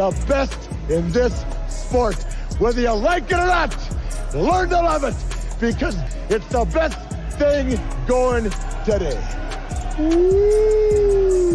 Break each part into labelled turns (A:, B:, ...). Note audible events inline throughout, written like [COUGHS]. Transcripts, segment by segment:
A: the best in this sport. Whether you like it or not, learn to love it because it's the best thing going today. Woo!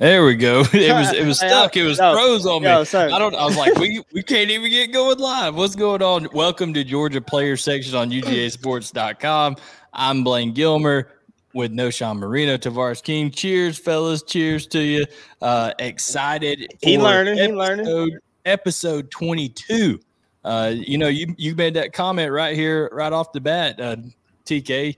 B: There we go. [LAUGHS] It was it was [LAUGHS] stuck. It was
C: Yo,
B: froze on me.
C: sir.
B: I don't. I was like, we we can't even get going live. What's going on? Welcome to Georgia Player Section on UGASports.com. I'm Blaine Gilmer with No Sean Marino, Tavarres King. Cheers, fellas. Cheers to you. Uh, excited.
C: He learning, he learning.
B: Episode, episode 22. Uh, you know, you you made that comment right here, right off the bat, uh, TK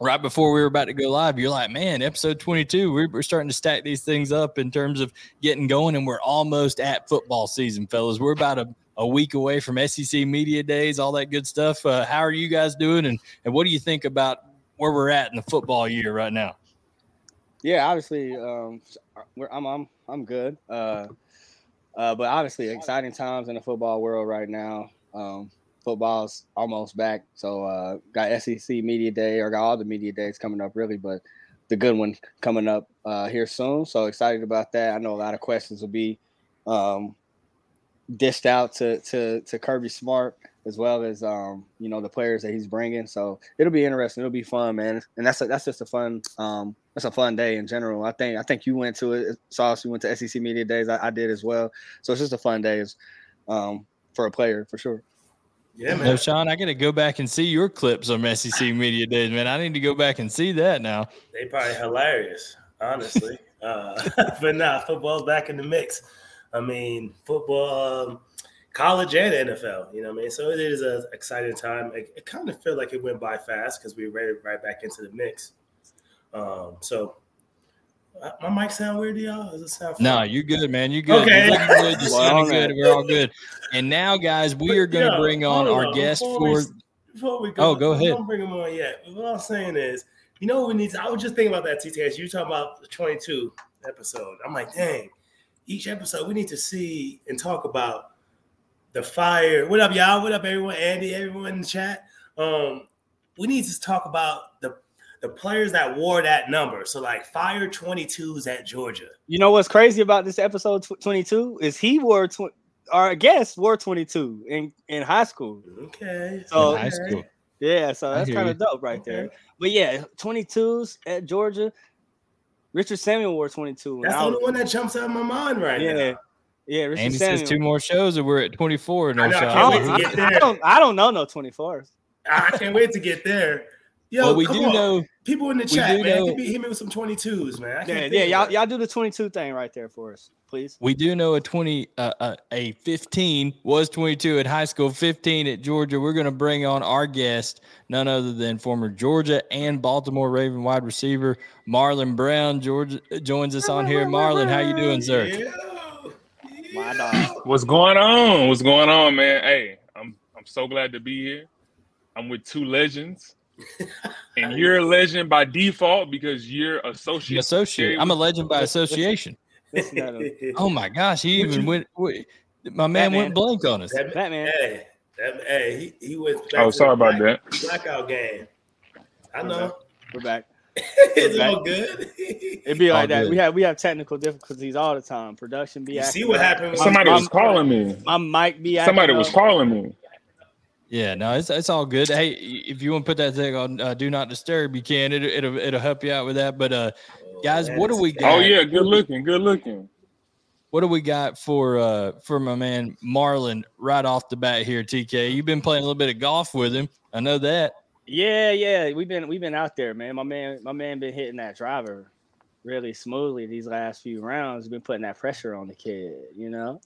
B: right before we were about to go live, you're like, man, episode 22, we're, starting to stack these things up in terms of getting going, and we're almost at football season, fellas. We're about a, a week away from SEC media days, all that good stuff. Uh, how are you guys doing, and, and what do you think about where we're at in the football year right now?
C: Yeah, obviously, um, I'm I'm I'm good. Uh, uh, but obviously, exciting times in the football world right now. Um, football's almost back, so uh, got SEC media day or got all the media days coming up, really. But the good one coming up uh, here soon. So excited about that. I know a lot of questions will be um, dished out to to to Kirby Smart as well as um, you know the players that he's bringing. So it'll be interesting. It'll be fun, man. And that's a, that's just a fun um, that's a fun day in general. I think I think you went to it. Sauce, you went to SEC media days. I, I did as well. So it's just a fun day um, for a player for sure.
D: Yeah, man.
B: Knowshon, I got to go back and see your clips on SEC media days, man. I need to go back and see that now.
D: They probably hilarious, honestly. [LAUGHS] uh, [LAUGHS] but nah, football's back in the mix. I mean, football, um, college and NFL. You know what I mean? So it is an exciting time. It, it kind of felt like it went by fast because we were right, right back into the mix. Um, so my mic sound weird to y'all? Does it sound?
B: No,
D: funny?
B: you're good, man. You're good.
D: Okay.
B: You're good. [LAUGHS] You're
C: Well,
B: sounding
C: all
B: good.
C: right.
B: We're all good. And now, guys, we are going to bring on
D: hold
B: our guest
D: before
B: for.
D: we, before we go.
B: Oh, go ahead.
D: Don't bring him on yet. What I'm saying is, you know, what we need. To, I was just thinking about that TTS. You talking about the 22 episode? I'm like, dang. Each episode, we need to see and talk about the fire. What up, y'all? What up, everyone? Andy, everyone in the chat. Um, we need to talk about the the players that wore that number. So like fire 22s at Georgia.
C: You know what's crazy about this episode tw- 22 is he wore tw- our guest wore 22 in in high school.
D: Okay.
C: So-
B: in high school.
C: Yeah, so that's kind of dope right
D: Okay.
C: there. But yeah, 22s at Georgia. Richard Samuel wore 22.
D: That's
C: I
D: the
C: was-
D: only one that jumps out of my mind right
C: Yeah.
D: now.
C: Yeah, Richard
B: Andy
C: Samuel.
B: says two more shows, and we're at 24. No
D: I know, I.
C: I
D: can't wait
C: don't,
D: to
C: I,
D: get
C: I don't, I don't know no 24s.
D: I can't wait to get there. Yo,
B: well, we
D: come
B: do
D: on.
B: know.
D: people in the
B: we
D: chat,
B: do
D: man.
B: know-
D: Hit me, hit me with some 22s, man. I can't
C: Yeah, yeah, y'all, y'all do the 22 thing right there for us, please.
B: We do know a 20, uh, uh, a 15 was 22 at high school, 15 at Georgia. We're going to bring on our guest, none other than former Georgia and Baltimore Raven wide receiver Marlon Brown. Georgia joins us on here. Marlon, how you doing, sir?
D: Yeah.
C: My
D: Yeah.
C: dog.
E: What's going on? What's going on, man? Hey, I'm I'm so glad to be here. I'm with two legends, [LAUGHS] and you're a legend by default because you're
B: I'm
E: associate.
B: associate. I'm a legend by association.
C: Listen to them.
B: Oh my gosh, he
D: What
B: even
D: you-
B: went. wait, My man
C: Batman.
B: went blank on us.
D: That,
C: Batman.
D: Hey, that, hey, he, he went. back
E: Oh,
D: to
E: sorry
D: the
E: about
D: black-
E: that.
D: Blackout game. I know.
C: We're back. [LAUGHS]
D: it's all good.
C: It'd be
B: All
C: like that.
B: good.
C: We have we have technical difficulties all the time. Production be
D: you see what happened?
E: Somebody
C: I'm-
E: was calling me.
C: My mic be
E: Somebody was
C: up.
E: calling me.
B: Yeah, no, it's it's all good. Hey, if you want to put that thing on uh, do not disturb, you can. It'll, it'll it'll help you out with that. But uh, guys, what do we got?
E: Oh yeah, good looking, good looking.
B: What do we got for uh for my man Marlon right off the bat here, TK? You've been playing a little bit of golf with him. I know that.
C: Yeah, yeah, we've been we've been out there, man. My man, my man, been hitting that driver really smoothly these last few rounds. Been putting that pressure on the kid, you know.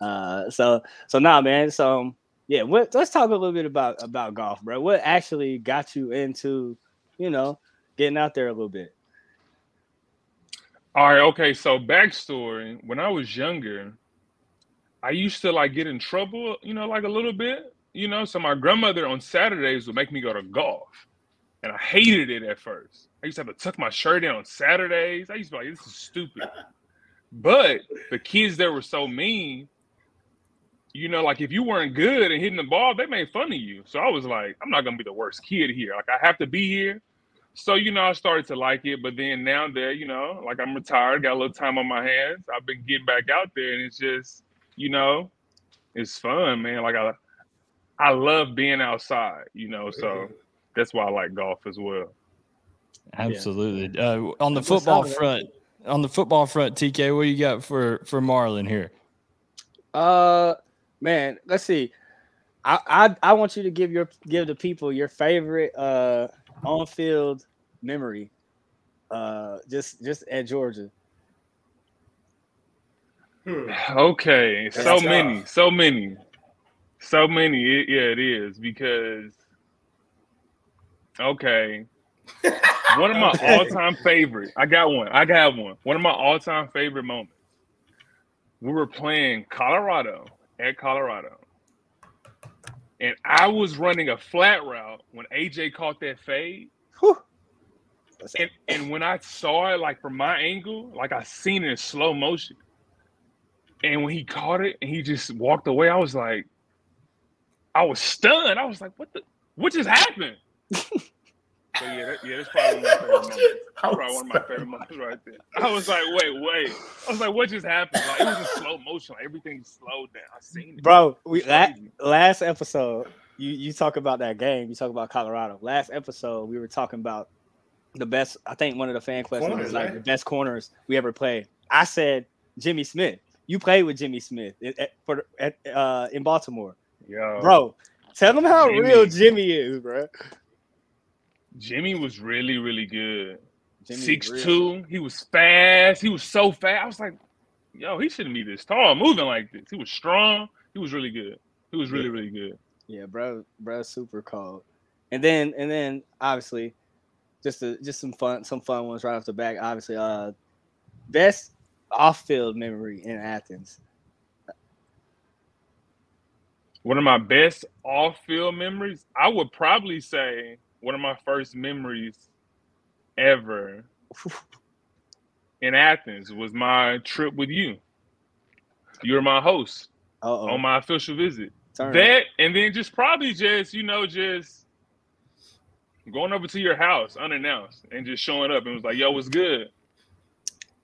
C: Uh, so so now, man. So um, yeah, what, let's talk a little bit about about golf, bro. What actually got you into, you know, getting out there a little bit?
E: All right, okay. So backstory: when I was younger, I used to like get in trouble, you know, like a little bit, you know. So my grandmother on Saturdays would make me go to golf, and I hated it at first. I used to have to tuck my shirt in on Saturdays. I used to be like, "This is stupid," but the kids there were so mean, you know, like if you weren't good and hitting the ball, they made fun of you. So I was like, I'm not gonna be the worst kid here. Like I have to be here. So you know, I started to like it, but then now that you know, like I'm retired, got a little time on my hands. I've been getting back out there, and it's just, you know, it's fun, man. Like I, I love being outside, you know. So that's why I like golf as well.
B: Absolutely. Uh, on the football front, on the football front, TK, what you got for for Marlon here?
C: Uh, man, let's see. I, I I want you to give your give the people your favorite uh on field memory. Uh, just just at Georgia.
D: Hmm.
E: Okay,
D: That's
E: so
D: tough.
E: many, so many, so many. It, yeah, it is because. Okay, one of my [LAUGHS] all-time favorite. I got one. I got one. One of my all-time favorite moments. We were playing Colorado at Colorado, and I was running a flat route when AJ caught that fade. And and when I saw it, like from my angle, like I seen it in slow motion. And when he caught it and he just walked away, I was like, I was stunned. I was like, what the what just happened? So yeah, that, yeah, that's probably one of my favorite [LAUGHS] moments. That's probably one of my favorite moments right there. I was like, wait, wait. I was like, what just happened? Like it was in slow motion. Like everything slowed down. I seen it.
C: Bro, we
E: It's
C: la- last episode, you you talk about that game. You talk about Colorado. Last episode, we were talking about the best. I think one of the fan questions
D: Corners,
C: was like
D: right?
C: the best corners we ever played. I said Jimmy Smith. You played with Jimmy Smith at, at- for at, uh, in Baltimore,
E: Yo,
C: bro. Tell them how
E: Jimmy.
C: real Jimmy is, bro.
E: Jimmy was really, really good.
C: Jimmy
E: Six
C: real.
E: two. He was fast. He was so fast. I was like, yo, he shouldn't be this tall, moving like this. He was strong. He was really good. He was really, really good.
C: Yeah, bro, bro, super cold. And then and then obviously, just a, just some fun some fun ones right off the back. Obviously, uh, best off field memory in Athens.
E: One of my best off-field memories, I would probably say one of my first memories ever in Athens was my trip with you. You were my host
C: Uh oh,
E: on my official visit.
C: turn.
E: That and then just probably just you know just going over to your house unannounced and just showing up and was like, "Yo, what's good?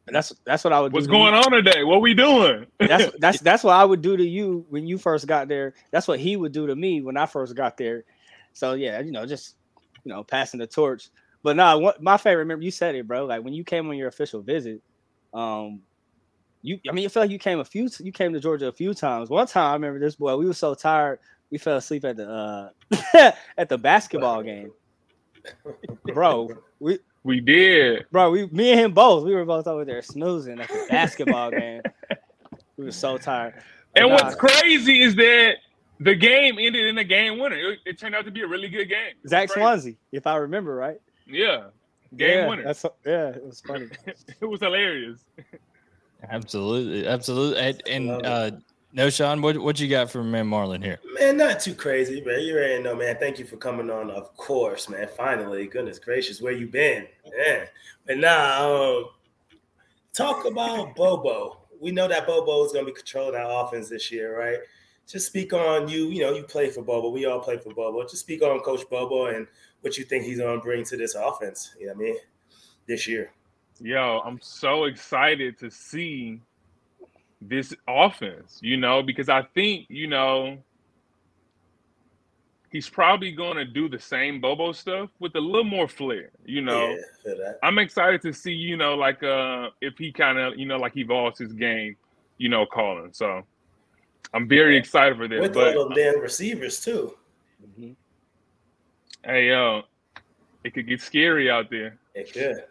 C: That's that's what I would.
E: What's going
C: you.
E: on today? What we doing?"
C: That's [LAUGHS] that's that's what I would do to you when you first got there. That's what he would do to me when I first got there. So yeah, you know, just you know, passing the torch. But nah, what my favorite. Remember, you said it, bro. Like when you came on your official visit, um, you. I mean, you feel like you came a few. You came to Georgia a few times. One time, I remember this boy. We were so tired, we fell asleep at the uh [LAUGHS] at the basketball game, bro. We
E: we did.
C: bro, we me and him both. We were both over there snoozing at the basketball game. We were so tired.
E: And what's crazy is that the game ended in a game winner. It, it turned out to be a really good game. It
C: Zach
E: crazy.
C: Swansea, if I remember right.
E: Yeah, game
C: yeah,
E: winner.
C: That's yeah, it was funny. [LAUGHS]
E: it was hilarious.
B: Absolutely, absolutely. And, and uh, Knowshon, what what you got for man Marlon here?
D: Man, not too crazy, man. You already know, man. Thank you for coming on, of course, man. Finally, goodness gracious, where you been? Yeah. But now, um, talk about Bobo. We know that Bobo is going to be controlling our offense this year, right? Just speak on you. You know, you play for Bobo. We all play for Bobo. Just speak on Coach Bobo and what you think he's going to bring to this offense. You know what I mean? This year.
E: Yo, I'm so excited to see this offense, you know, because I think, you know, he's probably going to do the same Bobo stuff with a little more flair, you know.
D: Yeah.
E: I'm excited to see, you know, like uh if he kind of, you know, like evolves his game, you know, calling. So I'm very excited for this.
D: With
E: But
D: all them damn receivers too.
C: Mhm.
E: hey, yo, it could get scary out there.
D: It could.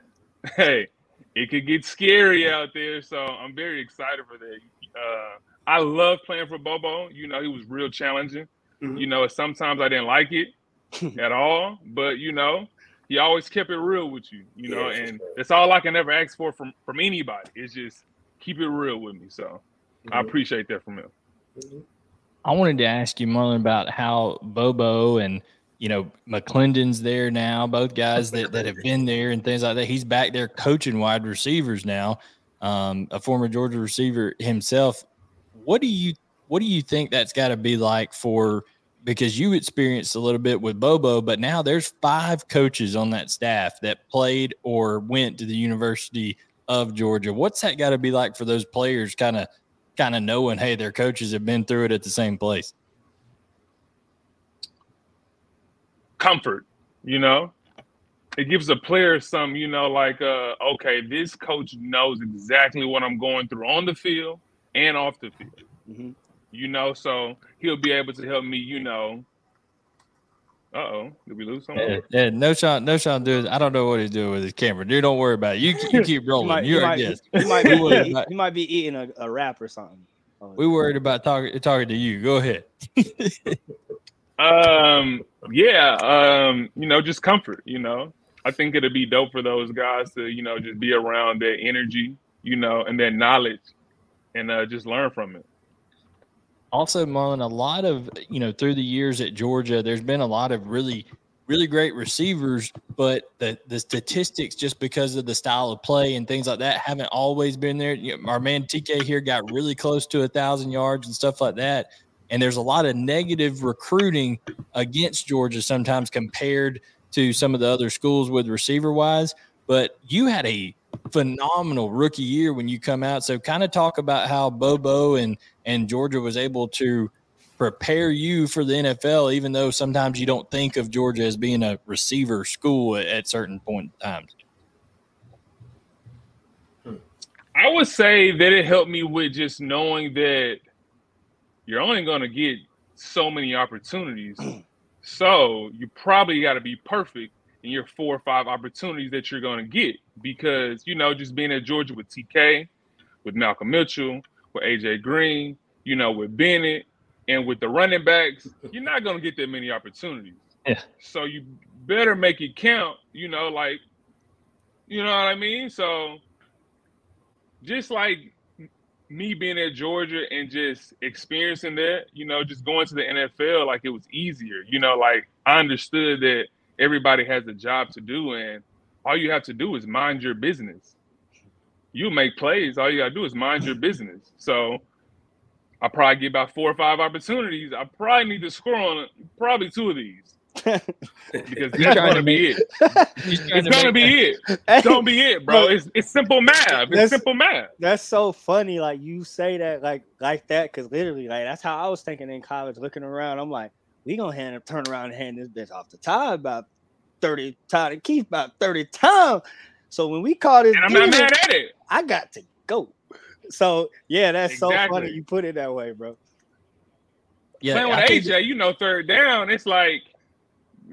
D: [LAUGHS]
E: hey, it could get scary out there. So I'm very excited for that. Uh, I love playing for Bobo. You know, he was real challenging.
D: Mhm.
E: You know, sometimes I didn't like it [LAUGHS] at all, but you know, he always kept it real with you. You know,
D: Yeah,
E: and
D: sure.
E: that's all I can ever ask for from from anybody. Is just keep it real with me. So I
D: Mhm.
E: appreciate that from him.
B: I wanted to ask you, Marlon, about how Bobo and you know McClendon's there now, both guys that, that have been there and things like that. He's back there coaching wide receivers now, um, a former Georgia receiver himself. What do you what do you think that's got to be like for because you experienced a little bit with Bobo, but now there's five coaches on that staff that played or went to the University of Georgia. What's that got to be like for those players kind of kind of knowing hey their coaches have been through it at the same place?
E: Comfort, you know. It gives a player some, you know, like uh okay, this coach knows exactly what I'm going through on the field and off the field. Mm-hmm you know, so he'll be able to help me, you know. Uh oh, did we lose someone?
B: Yeah, yeah, Knowshon, no Sean dude. I don't know what he's doing with his camera. Dude, don't worry about it. You, you keep [LAUGHS] rolling. might, You're yes.
C: He might, be, he might be eating a, a wrap or something.
B: Oh, we worried about talking talking to you. Go ahead. [LAUGHS]
E: um, yeah, um, you know, just comfort. You know, I think it'd be dope for those guys to, you know, just be around their energy, you know, and their knowledge, and uh, just learn from it
B: also, Marlon, a lot of, you know, through the years at Georgia, there's been a lot of really, really great receivers, but the, the statistics, just because of the style of play and things like that, haven't always been there. You know, our man TK here got really close to a thousand yards and stuff like that. And there's a lot of negative recruiting against Georgia sometimes compared to some of the other schools with receiver wise. But you had a phenomenal rookie year when you come out. So kind of talk about how Bobo and and Georgia was able to prepare you for the NFL, even though sometimes you don't think of Georgia as being a receiver school at, at certain point in times. Hmm.
E: I would say that it helped me with just knowing that you're only going to get so many opportunities. [CLEARS THROAT] so you probably got to be perfect in your four or five opportunities that you're going to get because you know just being at Georgia with TK, with Malcolm Mitchell, with AJ Green, you know with Bennett, and with the running backs, you're not going to get that many opportunities.
B: Yeah.
E: So you better make it count. You know, like you know what I mean. So just like me being at Georgia and just experiencing that, you know, just going to the NFL, like it was easier. You know, like I understood that everybody has a job to do, and all you have to do is mind your business. You make plays. All you gotta do is mind your business. So I probably get about four or five opportunities. I probably need to score on probably two of these. [LAUGHS] because that's gonna be it. It's gonna be it. Hey, Don't be it, bro. It's it's simple math. It's simple math.
C: That's so funny. Like you say that like like that, because literally, like that's how I was thinking in college, looking around. I'm like, we gonna hand turn around and hand this bitch off the tie about 30 Todd and Keith about 30 times. So when we called it,
E: and I'm not mad at it.
C: I got to go. So yeah, that's exactly. so funny. You put it that way, bro.
E: Yeah, playing with I AJ, think... you know, third down, it's like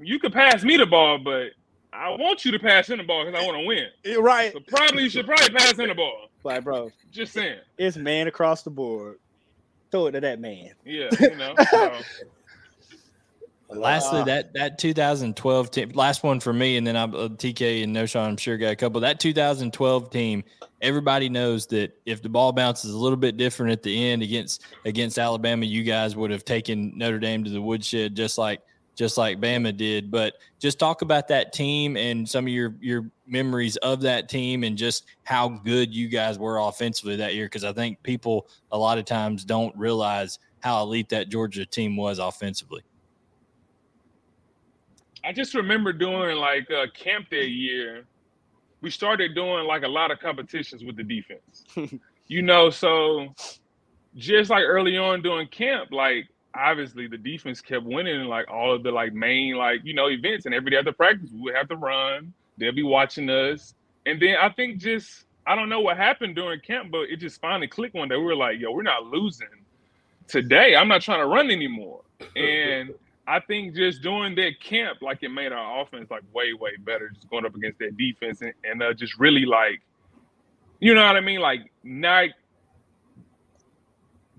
E: you could pass me the ball, but I want you to pass in the ball because I want to win. [LAUGHS]
C: Right.
E: So probably you should probably pass in the ball.
C: Like, bro.
E: Just saying.
C: It's man across the board. Throw it to that man.
E: Yeah, you know. So. [LAUGHS]
B: Lastly, that that 2012 team, last one for me, and then I'm uh, TK and Knowshon, I'm sure got a couple. That 2012 team, everybody knows that if the ball bounces a little bit different at the end against against Alabama, you guys would have taken Notre Dame to the woodshed just like just like Bama did. But just talk about that team and some of your your memories of that team and just how good you guys were offensively that year. Because I think people a lot of times don't realize how elite that Georgia team was offensively.
E: I just remember doing like uh, camp that year. We started doing like a lot of competitions with the defense. [LAUGHS] you know, so just like early on doing camp, like obviously the defense kept winning like all of the like main like you know events and every day after practice we would have to run. They'll be watching us. And then I think just I don't know what happened during camp, but it just finally clicked one day. We were like, yo, we're not losing today. I'm not trying to run anymore. [LAUGHS] And I think just doing that camp, like it made our offense like way, way better. Just going up against that defense and, and uh, just really like, you know what I mean? Like not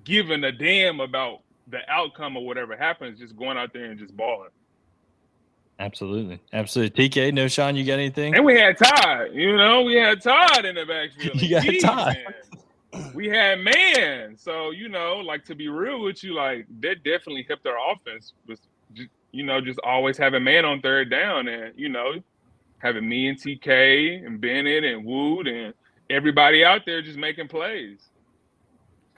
E: giving a damn about the outcome or whatever happens, just going out there and just balling.
B: Absolutely, absolutely. TK, Knowshon, you got anything?
E: And we had Todd. You know, we had Todd in the [LAUGHS] backfield.
B: you got Todd.
E: we had man. So you know, like to be real with you, like that definitely helped our offense. Was you know, just always having man on third down and, you know, having me and TK and Bennett and Wood and everybody out there just making plays.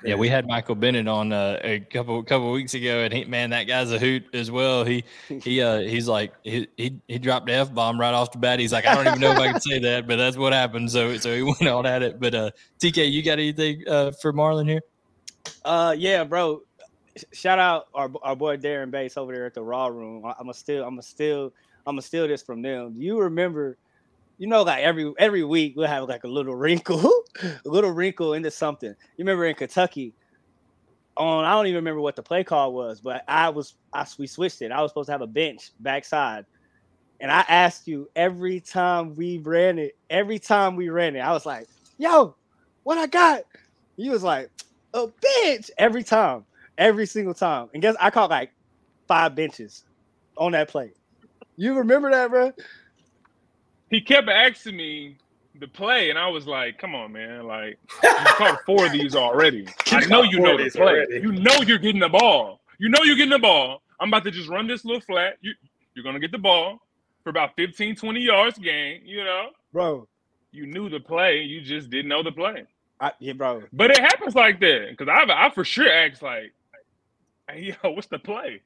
B: Yeah, we had Michael Bennett on uh, a couple couple weeks ago, and he man, that guy's a hoot as well. He he uh he's like he he, he dropped the f bomb right off the bat. He's like, I don't even know if I can say that, but that's what happened. So so he [LAUGHS] went on at it. But uh, TK, you got anything uh for Marlon here?
C: Uh, yeah, bro. Shout out our our boy Darren Bates over there at the Raw Room. I'm a still I'm a still I'm a steal this from them. Do you remember? You know, like every every week we'll have like a little [LAUGHS] wrinkle, a little wrinkle into something. You remember in Kentucky, on I don't even remember what the play call was, but I was I we switched it. I was supposed to have a bench backside, and I asked you every time we ran it. Every time we ran it, I was like, "Yo, what I got?" You was like, "A bench." Every time, every single time, and guess I caught like five benches on that play. You remember that, bro?
E: He kept asking me the play, and I was like, "Come on, man! Like you caught four of these already. [LAUGHS] I know you know the play. You know you're getting the ball. You know you're getting the ball. I'm about to just run this little flat. You you're gonna get the ball for about 15, 20 yards gain. You know,
C: bro.
E: You knew the play. You just didn't know the play.
C: I, yeah, bro.
E: But it happens like that because I I for sure asked like, "Hey, yo, what's the play?"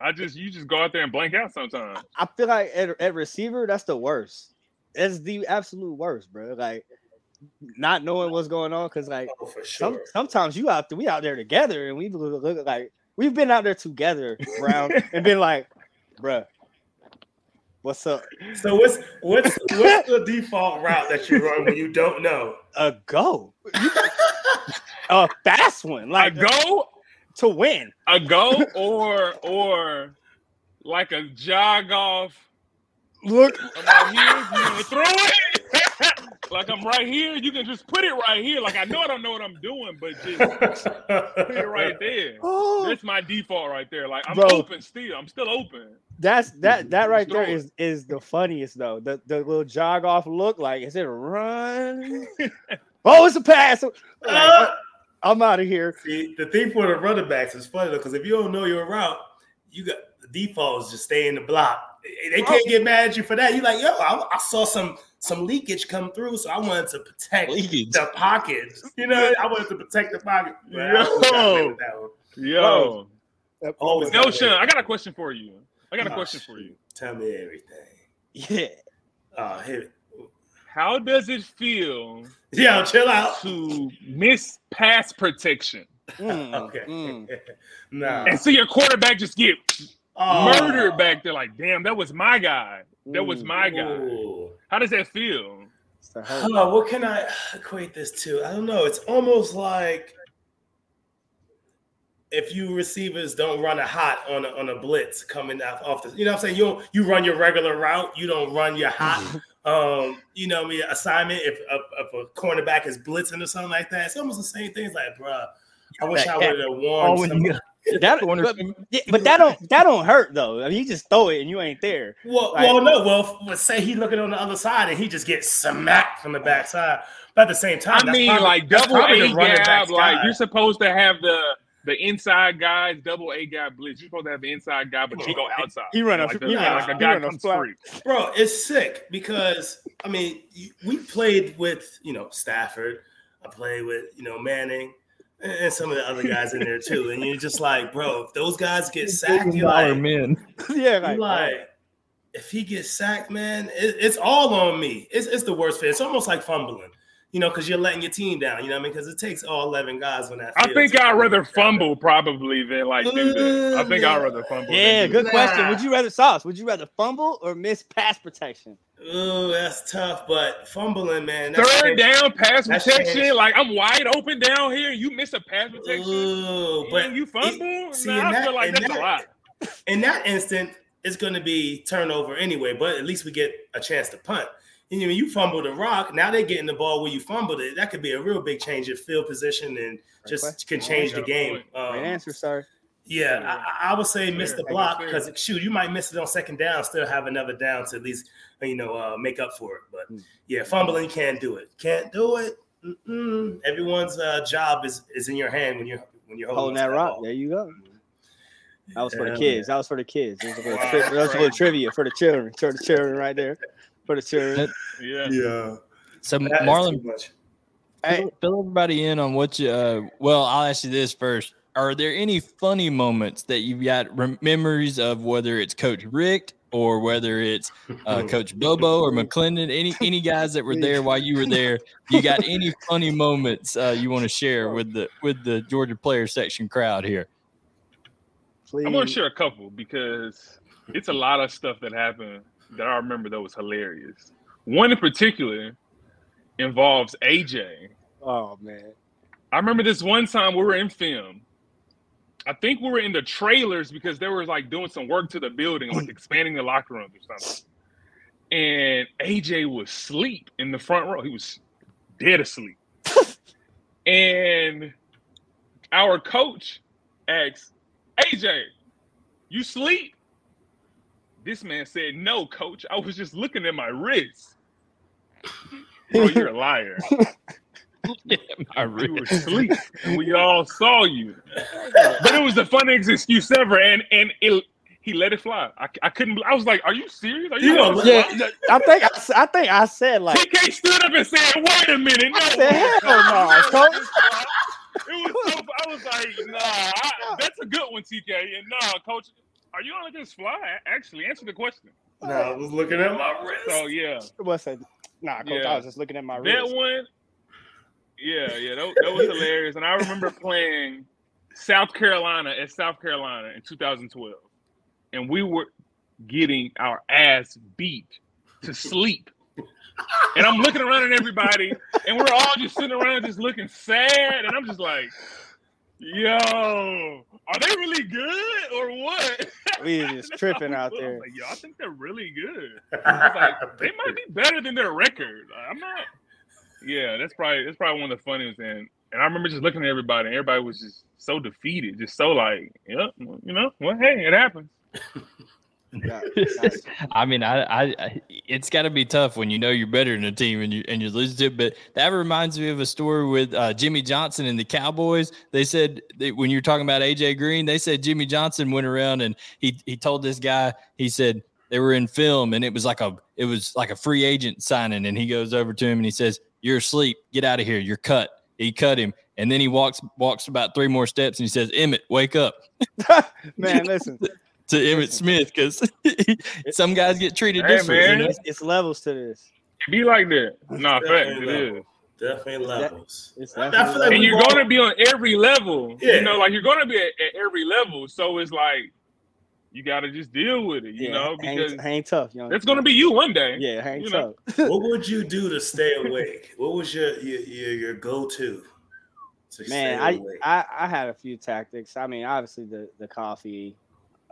E: I just you just go out there and blank out sometimes.
C: I feel like at, at receiver, that's the worst. It's the absolute worst, bro. Like not knowing what's going on because like
D: Oh, for
C: some, sometimes you out there, we out there together, and we look, look like we've been out there together, Brown, [LAUGHS] and been like, bruh, what's up?
D: So what's what's what's the default route that you run when you don't know?
C: A go, a fast one,
E: A
C: like
E: go,
C: to win.
E: a go, or or like a jog off.
C: Look,
E: I'm right here. Throw it? [LAUGHS] like I'm right here. You can just put it right here. Like I know I don't know what I'm doing, but just put it right there. [LAUGHS]
C: oh,
E: That's my default right there. Like I'm
C: Bro.
E: open still. I'm still open.
C: that's that that right there is is the funniest though. The the little jog off look, like is it a run? [LAUGHS] oh, it's a pass. Like,
D: Uh,
C: I'm out of here.
D: See, the thing for the running backs is funny because if you don't know your route, you got the default is just stay in the block. They can't get mad at you for that. You're like, yo, I, I saw some some leakage come through, so I wanted to protect
B: Leakage.
D: the pocket. You know, I wanted to protect the pocket. But I always got away with that one.
E: Yo,
D: Always
E: yo,
D: got
E: Sean, I got a question for you. I got a
D: Oh,
E: question for you.
D: Tell me everything.
C: Yeah.
D: Oh, hit it.
E: How does it feel [LAUGHS]
D: Yeah, chill out.
E: to miss pass protection
C: Mm, [LAUGHS]
D: Okay.
C: mm. [LAUGHS]
D: nah.
E: and see your quarterback just get
D: Oh.
E: murdered back there? Like, damn, that was my guy. That was
C: Mm.
E: my guy.
D: Ooh.
E: How does that feel?
C: It's the hurt.
D: Oh, what can I equate this to? I don't know. It's almost like if you receivers don't run a hot on a, on a blitz coming off, off the, you know what I'm saying? You you run your regular route. You don't run your hot, um, you know, what I mean, assignment. If, if, if a cornerback is blitzing or something like that, it's almost the same thing. It's like, bruh, I wish I would have warned.
B: when
D: some-
B: you-
C: That,
B: Corner-
C: but, but that don't that don't hurt though. I mean, you just throw it and you ain't there.
D: Well,
C: Like-
D: well, no. Well, let's say he looking on the other side and he just gets smacked from the backside. But at the same time,
E: I mean,
D: probably-
E: like double A gap. Like
D: guy.
E: you're supposed to have the the inside guys, double A guy blitz. You're supposed to have the inside guy, but you go outside.
C: He run a-
E: like, the,
C: he
D: run a-
E: like a guy comes
C: flat.
E: free.
D: bro it's sick because i mean we played with you know stafford i played with you know manning and and some of the other guys in there too and you're just like bro if those guys get sacked you're like,
B: men. [LAUGHS]
C: yeah,
D: you're
C: like,
D: like if he gets sacked man it, it's all on me it's, it's the worst fit it's almost like fumbling you know because you're letting your team down you know what i mean because it takes all 11 guys on that
E: I think I'd rather fumble probably than like do that. I mm, think I'd rather fumble.
C: yeah,
E: do
C: good question.
D: Nah.
C: Would you rather sauce? Would you rather fumble or miss pass protection?
D: Ooh, that's tough but fumbling man that's
E: Third down pass
D: That's
E: protection.
D: changed.
E: Like I'm wide open down here. You miss a pass protection.
D: Ooh, but
E: you fumble.
D: see,
E: nah, I
D: that-
E: feel like that's
D: that-
E: a lot.
D: in that instant, it's going to be turnover anyway. But at least we get a chance to punt. And when you fumble the rock, now they're getting the ball where you fumbled it. That could be a real big change of field position and just
C: question.
D: can change the game. Um,
C: Great answer, sir.
D: yeah, I, I would say miss the block
E: Fair.
D: because shoot, you might miss it on second down, still have another down to at least you know uh, make up for it. But
C: Hmm.
D: yeah, fumbling can't do it. Can't do it. Mm-mm. Everyone's uh, job is is in your hand when you're when you're holding,
C: Holding that rock.
D: ball.
C: There you go. That was for the kids. That was for the kids. That was a little, tri- that was a little trivia for the children. For the children right there. For the children.
E: Yeah.
D: Yeah,
B: So
D: That is
B: Marlon.
C: Hey.
B: fill, fill everybody in on what you. Uh, well, I'll ask you this first. Are there any funny moments that you've got rem- memories of, whether it's Coach Richt or whether it's uh, [LAUGHS] Coach Bobo or McClendon? Any any guys that were there while you were there? You got any funny moments uh, you want to share with the with the Georgia player section crowd here?
C: Please.
E: I'm gonna share a couple because it's a lot of stuff that happened that I remember that was hilarious. One in particular involves AJ.
C: Oh man.
E: I remember this one time we were in film. I think we were in the trailers because they were like doing some work to the building, like expanding the locker rooms or something. And AJ was asleep in the front row. He was dead asleep. [LAUGHS] and our coach asks, AJ, you sleep? This man said, No, coach. I was just looking at my wrist. Bro, you're a liar. [LAUGHS]
B: I
E: You
B: really,
E: were asleep. and we all saw you. But it was the funniest excuse ever, and and it, he let it fly. I, I couldn't. I was like, "Are you serious? Are you?"
D: You know,
C: Yeah,
E: fly?"
C: th- I think I, s- I think I said like
E: TK stood up and said, "Wait a minute, no."
C: I said, hell no, coach.
E: It was so. I was like, "Nah, I, that's a good one, TK." And nah, coach, are you gonna let this fly? Actually, answer the question.
D: No, I was looking at my wrist.
E: So yeah,
C: What's that? Nah, coach.
E: Yeah.
C: I was just looking at my
E: that
C: wrist.
E: That one. Yeah, yeah, that, that was hilarious. And I remember playing South Carolina at South Carolina in 2012, and we were getting our ass beat to sleep. And I'm looking around at everybody, and we're all just sitting around just looking sad. And I'm just like, yo, are they really good or what?
C: We was just [LAUGHS] tripping out
E: was
C: there.
E: Like, yo, I think they're really good. I was like, [LAUGHS] they might be better than their record. I'm not. Yeah, that's probably that's probably one of the funniest. And and I remember just looking at everybody, and everybody was just so defeated, just so like, yep, you know, well, hey, it happens. [LAUGHS]
C: Yeah, [LAUGHS] nice.
B: I mean, I, I, it's got to be tough when you know you're better than a team and you and you lose to it. But that reminds me of a story with uh, Jimmy Johnson and the Cowboys. They said that when you're talking about AJ Green, they said Jimmy Johnson went around and he he told this guy, he said they were in film and it was like a it was like a free agent signing, and he goes over to him and he says, "You're asleep. Get out of here. You're cut." He cut him, and then he walks walks about three more steps and he says, "Emmitt, wake up." [LAUGHS]
C: Man, listen,
B: To Emmitt Smith, because [LAUGHS] some guys get treated
E: Hey,
B: different. you know?
C: it's, it's levels to this.
E: It be like that. Nah, facts,
D: Definitely
E: it
D: level.
E: is.
D: Definitely levels.
C: It's
D: I- I
C: definitely
D: feel like
E: And you're going to be on every level.
D: Yeah.
E: You know, like you're going to be at, at every level. So it's like you got to just deal with it. You
C: yeah,
E: know,
C: hang,
E: because
C: hang tough, young.
E: it's going to be you one day.
C: Yeah, hang
E: you
C: tough.
E: know. [LAUGHS]
D: what would you do to stay awake? What was your your your, your go to?
C: Man, I, I I had a few tactics. I mean, obviously the the coffee.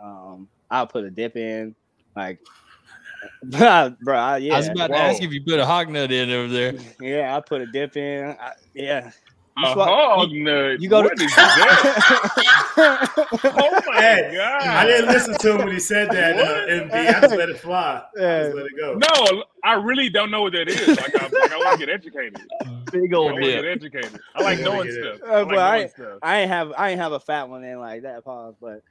C: Um, I'll put a dip in, like, [LAUGHS] bro. I, yeah,
B: I was about to ask if you put a hog nut in over there. [LAUGHS]
C: yeah. I put a dip in. I, yeah, You
E: A
C: swap-
E: hog nut.
C: you go
E: What
C: to.
E: is [LAUGHS] that? Oh my
D: Hey,
E: god!
D: I didn't listen to him when he said that. Uh, MB, I just let it fly. I just let it go.
E: No, I really don't know what that is. Like I, like I want to get educated.
B: Big old
E: want to get educated. I like
D: I
E: knowing stuff.
D: it.
E: I
C: Uh,
E: like
C: but I-
E: stuff.
C: I ain't have I ain't have a fat one in like that pause, but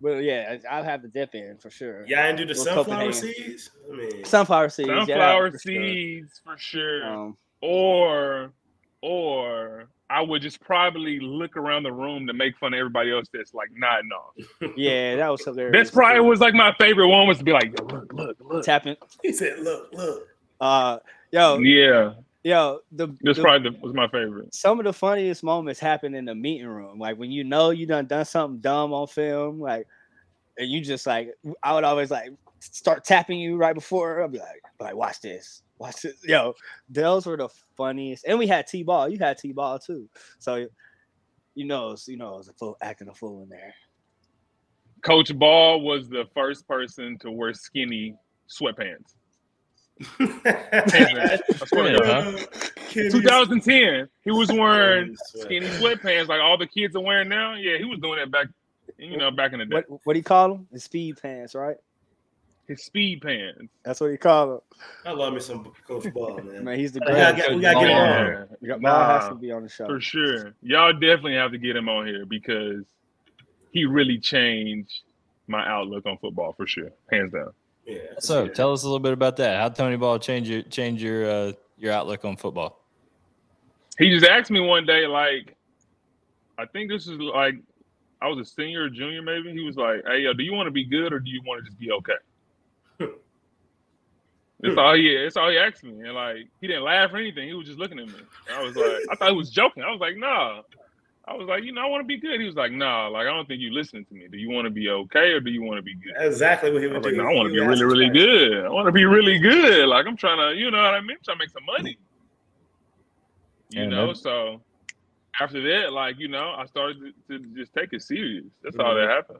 C: but yeah, I'll have the dip in for sure.
D: Yeah, and do the
C: Little
D: sunflower
C: Copenhagen.
D: seeds? I mean,
C: Sunflower seeds. yeah, that
E: Sunflower
C: for sure.
E: seeds for sure.
C: Um,
E: or or I would just probably look around the room to make fun of everybody else that's like nodding off.
C: yeah, that was hilarious.
E: That's probably was like my favorite one was to be like, look, look, look.
C: tapping.
D: he said, "Look, look."
C: Uh, yo,
E: Yeah,
C: yo, the,
E: this
C: the-
E: probably the, was my favorite.
C: some of the funniest moments happen in the meeting room. Like when you know you done done something dumb on film, like, and you just like, I would always like start tapping you right before. I'd be like, like watch this, watch this. Yo, those were the funniest. And we had T ball. You had T ball too. So, you know, you know, it was a fool acting a fool in there.
E: Coach Ball was the first person to wear skinny sweatpants. I swear [LAUGHS] to God.
D: Kenny's-
E: 2010, he was wearing
D: Skinny
E: skinny sweatpants like all the kids are wearing now. Yeah, he was doing that back, you know, back in the day.
C: What what do you call them? The speed pants, right?
E: His speed pants.
C: That's what he called them.
D: I love me some Coach Ball, man. [LAUGHS]
C: Man, he's the
D: We gotta
C: greatest.
D: get, we gotta get him on.
E: Yeah,
C: We got- Ball has to be on the show.
E: for sure. Y'all definitely have to get him on here because he really changed my outlook on football for sure, hands down.
D: Yeah.
B: So
D: yeah.
B: tell us a little bit about that. How Tony Ball change your change your uh, your outlook on football?
E: he just asked me one day, like, I think this is like I was a senior or junior, maybe. He was like, "Hey, yo, do you want to be good or do you want to just be okay?" [LAUGHS] That's all he. That's all he asked me, and like he didn't laugh or anything. He was just looking at me. And I was like, I thought he was joking. I was like, Nah. I was like, you know, I want to be good. He was like, Nah, like I don't think you listening to me. Do you want to be okay or do you want to be good?
D: Exactly what he
E: was
D: do.
E: like, no, I want to be really, really
D: the
E: good. I want to be really good. Like I'm trying to, you know what I mean? I'm trying to make some money. You
B: Yeah,
E: know,
B: man.
E: so after that, like you know, I started to, to just take it serious. That's all mm-hmm. that happened.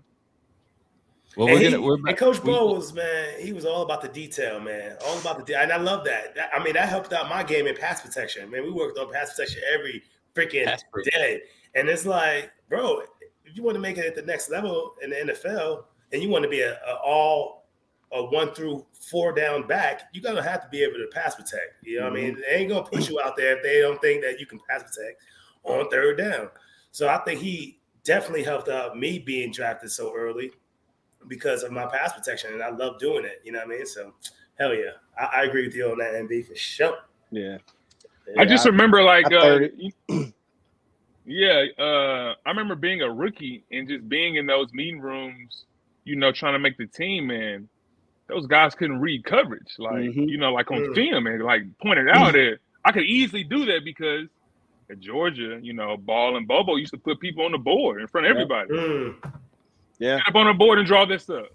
B: Well,
D: and,
B: we're
D: he-
B: gonna we're
D: and Coach
B: we-
D: Bowles, man, he was all about the detail, man. All about the de- and I love that. That- I mean, that helped out my game in pass protection. Man, we worked on pass protection every freaking
B: Pass protection.
D: Day. And it's like, bro, if you want to make it at the next level in the NFL and you want to be a, a all a one through four down back, you're gonna have to be able to pass protect. You know what I mean? They ain't gonna put you out there if they don't think that you can pass protect on third down. So I think he definitely helped out me being drafted so early because of my pass protection, and I love doing it. You know what I mean? So hell yeah, I, I agree with you on that, MB for sure.
C: Yeah.
E: I just remember like
C: I
E: uh,
C: third [CLEARS THROAT]
E: yeah, uh I remember being a rookie and just being in those meeting rooms, you know, trying to make the team and those guys couldn't read coverage. Like,
C: Mhm.
E: you know, like on
D: Mm.
E: film and like pointed out that I could easily do that because at Georgia, you know, Ball and Bobo used to put people on the board in front of everybody.
D: Mm.
C: Yeah.
E: Get up on the board and draw this up.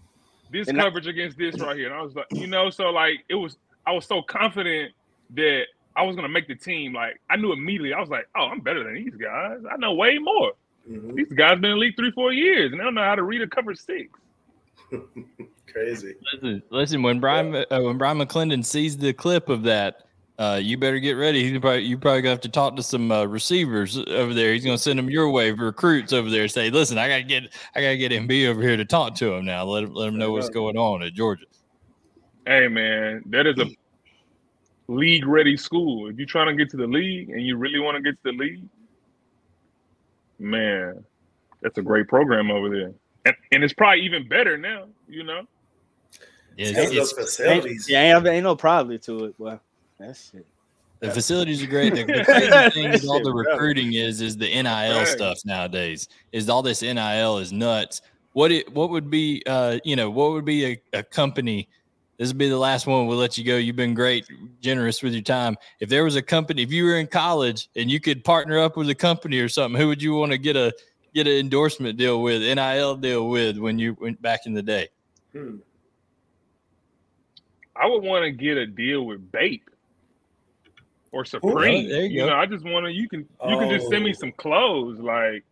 E: This
C: And I-
E: coverage against this right here. And I was like, you know, so like it was I was so confident that I was gonna make the team. Like I knew immediately, I was like, oh, I'm better than these guys. I know way more.
D: Mhm.
E: These guys been in the league three, four years, and they don't know how to read a cover six. [LAUGHS]
D: Crazy.
B: Listen, listen. When Brian uh, when Bryan McClendon sees the clip of that, uh, you better get ready. He's probably you probably gonna have to talk to some uh, receivers over there. He's gonna send them your way, recruits over there. Say, listen, I gotta get I gotta get MB over here to talk to him now. Let him let him know what's going on at Georgia.
E: Hey man, that is a league ready school. If you're trying to get to the league and you really want to get to the league, man, that's a great program over there. And, and it's probably even better now, you know.
B: Yeah,
D: Because
B: it's- it's-
D: facilities.
C: Yeah, ain't, ain't no probably to it, but that's it.
B: the facilities are great. The, the [LAUGHS] crazy thing with all the recruiting is is the NIL
E: Right.
B: stuff nowadays. Is all this NIL is nuts. What it what would be uh you know what would be a, a company this would be the last one. We'll let you go. You've been great, generous with your time. If there was a company, if you were in college and you could partner up with a company or something, who would you want to get a get an endorsement deal with, NIL deal with when you went back in the day?
D: Hmm.
E: I would want to get a deal with Bape or Supreme.
B: there you
E: you know, I just want to. You can you can just send me
D: Oh.
E: some clothes, like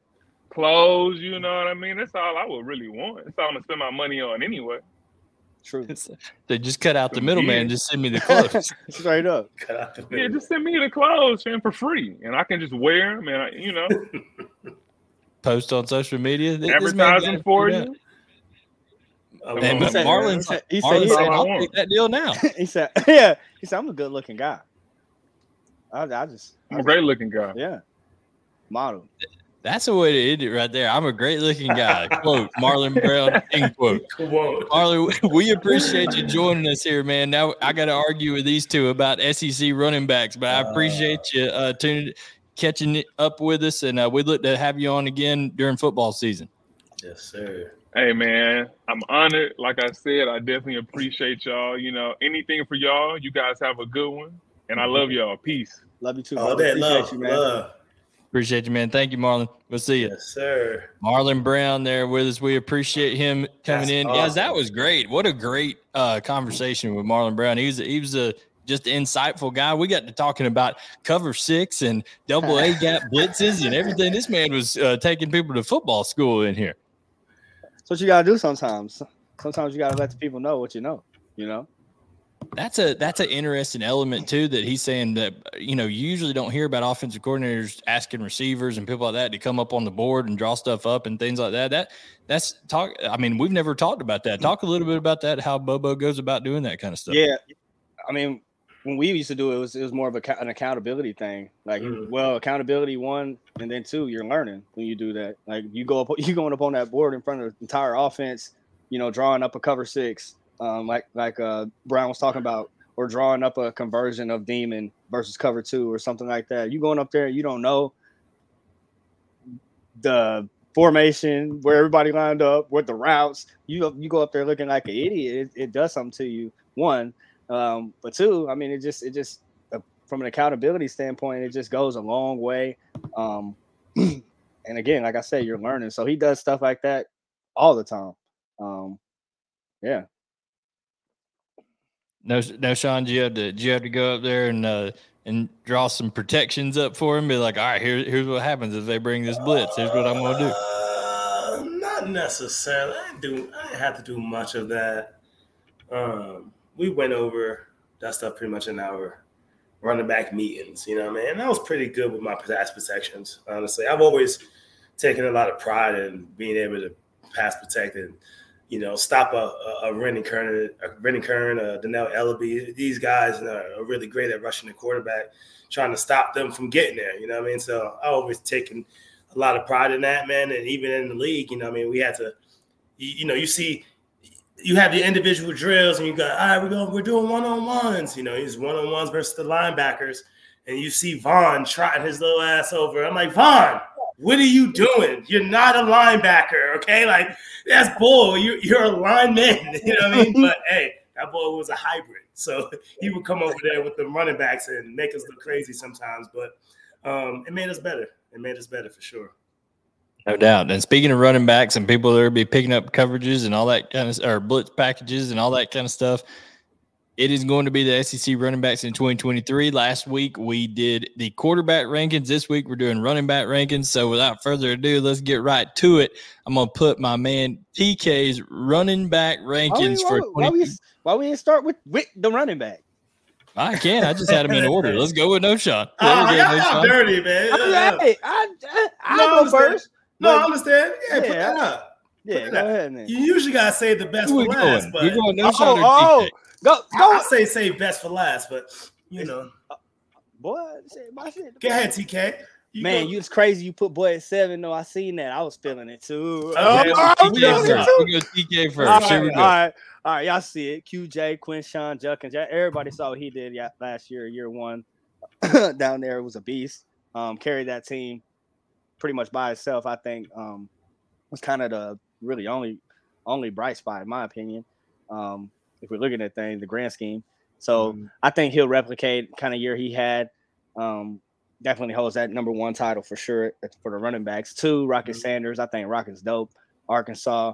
E: clothes. You know what I mean? That's all I would really want. That's all I'm gonna spend my money on anyway.
C: True.
B: They just cut out the middleman.
E: gear.
B: Just send me the [LAUGHS] clothes. [LAUGHS]
C: Straight up.
D: Cut out the
E: Yeah, just send me the clothes, man, for free, and I can just wear them, and I, you know, [LAUGHS]
B: Post on social media. This man got
E: advertising for
B: figured out.
E: you.
D: Oh,
B: Hey,
E: He
B: but
E: said-
B: Marlon,
C: he said- he said-
B: said,
E: I
B: "I'll take that deal now."
C: he said, "Yeah." He said, "I'm a good looking guy." I, I just,
E: I'm a great looking guy.
C: yeah, model.
B: That's the way to end it right there. I'm a great looking guy. [LAUGHS] Quote Marlon Brown. End quote.
D: Come on.
B: Marlon, [LAUGHS] we appreciate you joining us here, man. Now I got to argue with these two about SEC running backs, but I appreciate you uh, tuning, catching it up with us, and uh, we'd look to have you on again during football season.
D: Yes, sir.
E: Hey man, I'm honored. Like I said, I definitely appreciate y'all. You know, anything for y'all. You guys have a good one, and I love y'all. Peace.
C: Love you too.
D: All
C: brother.
D: that love,
C: you, man.
D: love.
B: Appreciate you, man. Thank you, Marlon. We'll see you.
D: Yes, sir.
B: Marlon Brown there with us. We appreciate him coming
D: That's
B: in. Guys, that was great. What a great uh, conversation with Marlon Brown. He was he was a just an insightful guy. We got to talking about cover six and double A [LAUGHS] gap blitzes and everything. This man was uh, taking people to football school in here.
C: That's what you gotta do sometimes. Sometimes you gotta let the people know what you know. You know.
B: That's a that's an interesting element too that he's saying that you know you usually don't hear about offensive coordinators asking receivers and people like that to come up on the board and draw stuff up and things like that. That that's talk. I mean, we've never talked about that. Talk a little bit about that. How Bobo goes about doing that kind of stuff.
C: Yeah, I mean, when we used to do it, it was it was more of a, an accountability thing. Like,
D: Mhm.
C: well, accountability one, and then two, you're learning when you do that. Like, you go up, [LAUGHS] you going up on that board in front of the entire offense, you know, drawing up a cover six, um, like like uh, Brown was talking about or drawing up a conversion of demon versus cover two or something like that. You going up there, you don't know the formation where everybody lined up, with the routes. You you go up there looking like an idiot. It, it does something to you. One, um, but two, I mean, it just it just uh, from an accountability standpoint, it just goes a long way. Um, [CLEARS THROAT] and again, like I said, you're learning. So he does stuff like that all the time. Um, yeah.
B: No, Knowshon, do you have to do you have to go up there and uh, and draw some protections up for him? Be like, all right, here, here's what happens if they bring this blitz. Here's what I'm gonna do.
D: Uh, not necessarily. I do. I didn't have to do much of that. Um, we went over that stuff pretty much in our running back meetings. You know, what I mean, and I was pretty good with my pass protections. Honestly, I've always taken a lot of pride in being able to pass protect and you know, stop a, a, a Rennie Curran, a Rennie Curran, uh, a Dannell Ellerbe. These guys are really great at rushing the quarterback, trying to stop them from getting there. You know what I mean? So I always taken a lot of pride in that, man. And even in the league, you know, I mean, we had to, you, you know, you see, you have the individual drills, and you got, all right, we're going, we're doing one on ones. You know, he's one on ones versus the linebackers, and you see Vaughn trotting his little ass over. I'm like, Vaughn, what are you doing? You're not a linebacker, okay? Like that's bull. You, you're a lineman, [LAUGHS] you know what I mean? But hey, that boy was a hybrid, so [LAUGHS] he would come over there with the running backs and make us look crazy sometimes. But um, it made us better. It made us better for sure.
B: No doubt. And speaking of running backs and people that will be picking up coverages and all that kind of or blitz packages and all that kind of stuff, it is going to be the SEC running backs in 2023. Last week we did the quarterback rankings. This week we're doing running back rankings. So without further ado, let's get right to it. I'm going to put my man TK's running back rankings
C: why,
B: for
C: why, why, we, why we didn't start with, with the running back?
B: I can't. I just had them in [LAUGHS] order. Let's go with Knowshon. [LAUGHS]
D: Oh, y'all, y'all dirty, man.
C: I, I, I, I no, go first.
D: No, I understand. Yeah, yeah, put that up.
C: Yeah, go ahead, man.
D: You usually gotta say the best for last. Going? But
B: you going no
C: oh,
B: shot or
C: oh, Go, go.
D: I'll say save best for last, but you know,
C: boy, my shit.
D: Go ahead, TK.
C: You Man, go. you it's crazy. You put boy at seven. No, I seen that. I was feeling it too.
B: Okay, oh, oh, we go TK first.
C: All right, all right, all right. Y'all see it. QJ, Quinshon, Judkins. Everybody saw what he did yeah, last year, year one. [COUGHS] Down there, it was a beast. Um, carried that team pretty much by itself. I think um, was kind of the really only only bright spot in my opinion. Um, if we're looking at things, the grand scheme. So mm-hmm. I think he'll replicate kind of year he had. Um, definitely holds that number one title for sure for the running backs. Two, Rocket mm-hmm. Sanders. I think Rocket's dope. Arkansas.